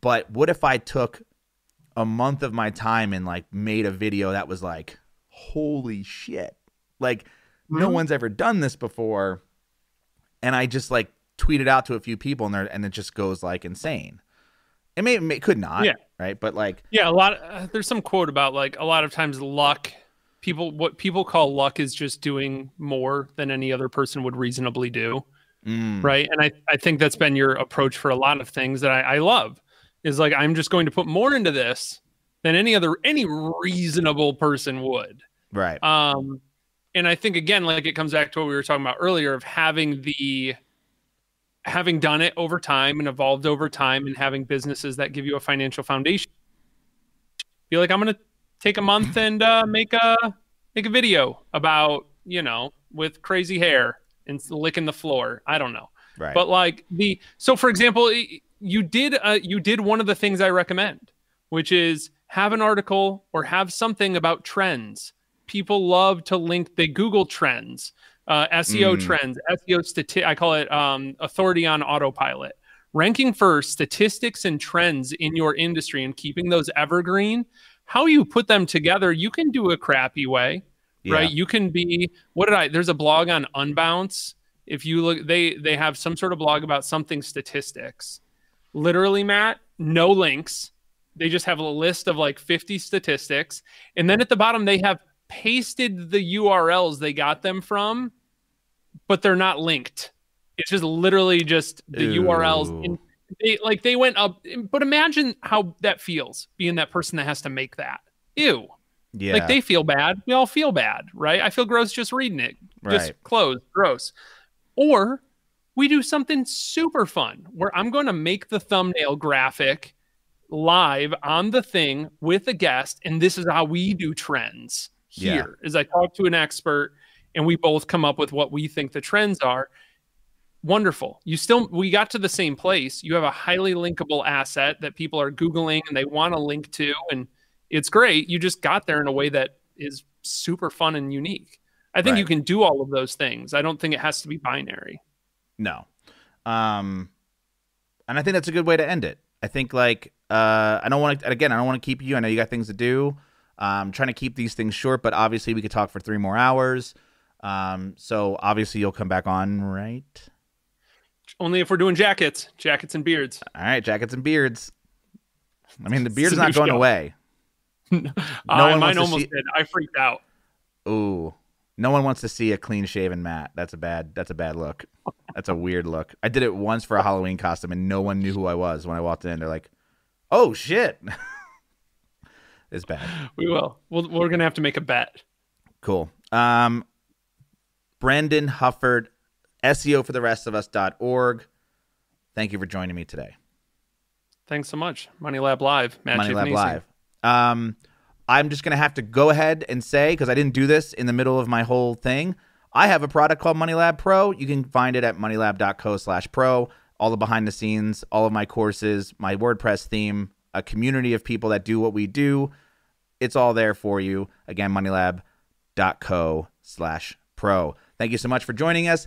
But what if I took a month of my time and like made a video that was like, holy shit, like mm-hmm. no one's ever done this before, and I just like tweeted out to a few people and and it just goes like insane. It may, it could not. Yeah. Right. But like. Yeah. A lot. Uh, there's some quote about like a lot of times luck. People, what people call luck is just doing more than any other person would reasonably do. Mm. Right. And I, I think that's been your approach for a lot of things that I, I love is like, I'm just going to put more into this than any other, any reasonable person would. Right. Um, and I think again, like it comes back to what we were talking about earlier of having the having done it over time and evolved over time and having businesses that give you a financial foundation feel like i'm going to take a month and uh, make a make a video about you know with crazy hair and licking the floor i don't know right but like the so for example you did uh, you did one of the things i recommend which is have an article or have something about trends people love to link they google trends uh, SEO mm. trends, SEO stati- I call it um, authority on autopilot. Ranking for statistics and trends in your industry and keeping those evergreen. How you put them together, you can do a crappy way, yeah. right? You can be what did I? There's a blog on Unbounce. If you look, they they have some sort of blog about something statistics. Literally, Matt, no links. They just have a list of like 50 statistics, and then at the bottom they have pasted the URLs they got them from, but they're not linked. It's just literally just the Ooh. URLs. In, they, like they went up, but imagine how that feels being that person that has to make that. Ew. Yeah. Like they feel bad. We all feel bad, right? I feel gross just reading it. Just right. closed, gross. Or we do something super fun where I'm going to make the thumbnail graphic live on the thing with a guest, and this is how we do trends here yeah. is I talk to an expert and we both come up with what we think the trends are. Wonderful. You still we got to the same place. You have a highly linkable asset that people are googling and they want to link to and it's great. You just got there in a way that is super fun and unique. I think right. you can do all of those things. I don't think it has to be binary. No. Um and I think that's a good way to end it. I think like uh I don't want to again, I don't want to keep you. I know you got things to do. Um trying to keep these things short, but obviously we could talk for 3 more hours. Um so obviously you'll come back on, right? Only if we're doing jackets, jackets and beards. All right, jackets and beards. I mean, the beard's not going away. no uh, one mine almost see... did. I freaked out. Ooh, no one wants to see a clean shaven Matt. That's a bad. That's a bad look. That's a weird look. I did it once for a Halloween costume, and no one knew who I was when I walked in. They're like, "Oh shit." it's bad. We will. we we're gonna have to make a bet. Cool. Um, Brendan Hufford, SEO for the rest of us.org. Thank you for joining me today. Thanks so much. Money Lab Live, Matt Money Lab Live. Um, I'm just going to have to go ahead and say, because I didn't do this in the middle of my whole thing, I have a product called Money Lab Pro. You can find it at moneylab.co slash pro. All the behind the scenes, all of my courses, my WordPress theme, a community of people that do what we do. It's all there for you. Again, moneylab.co slash pro. Thank you so much for joining us,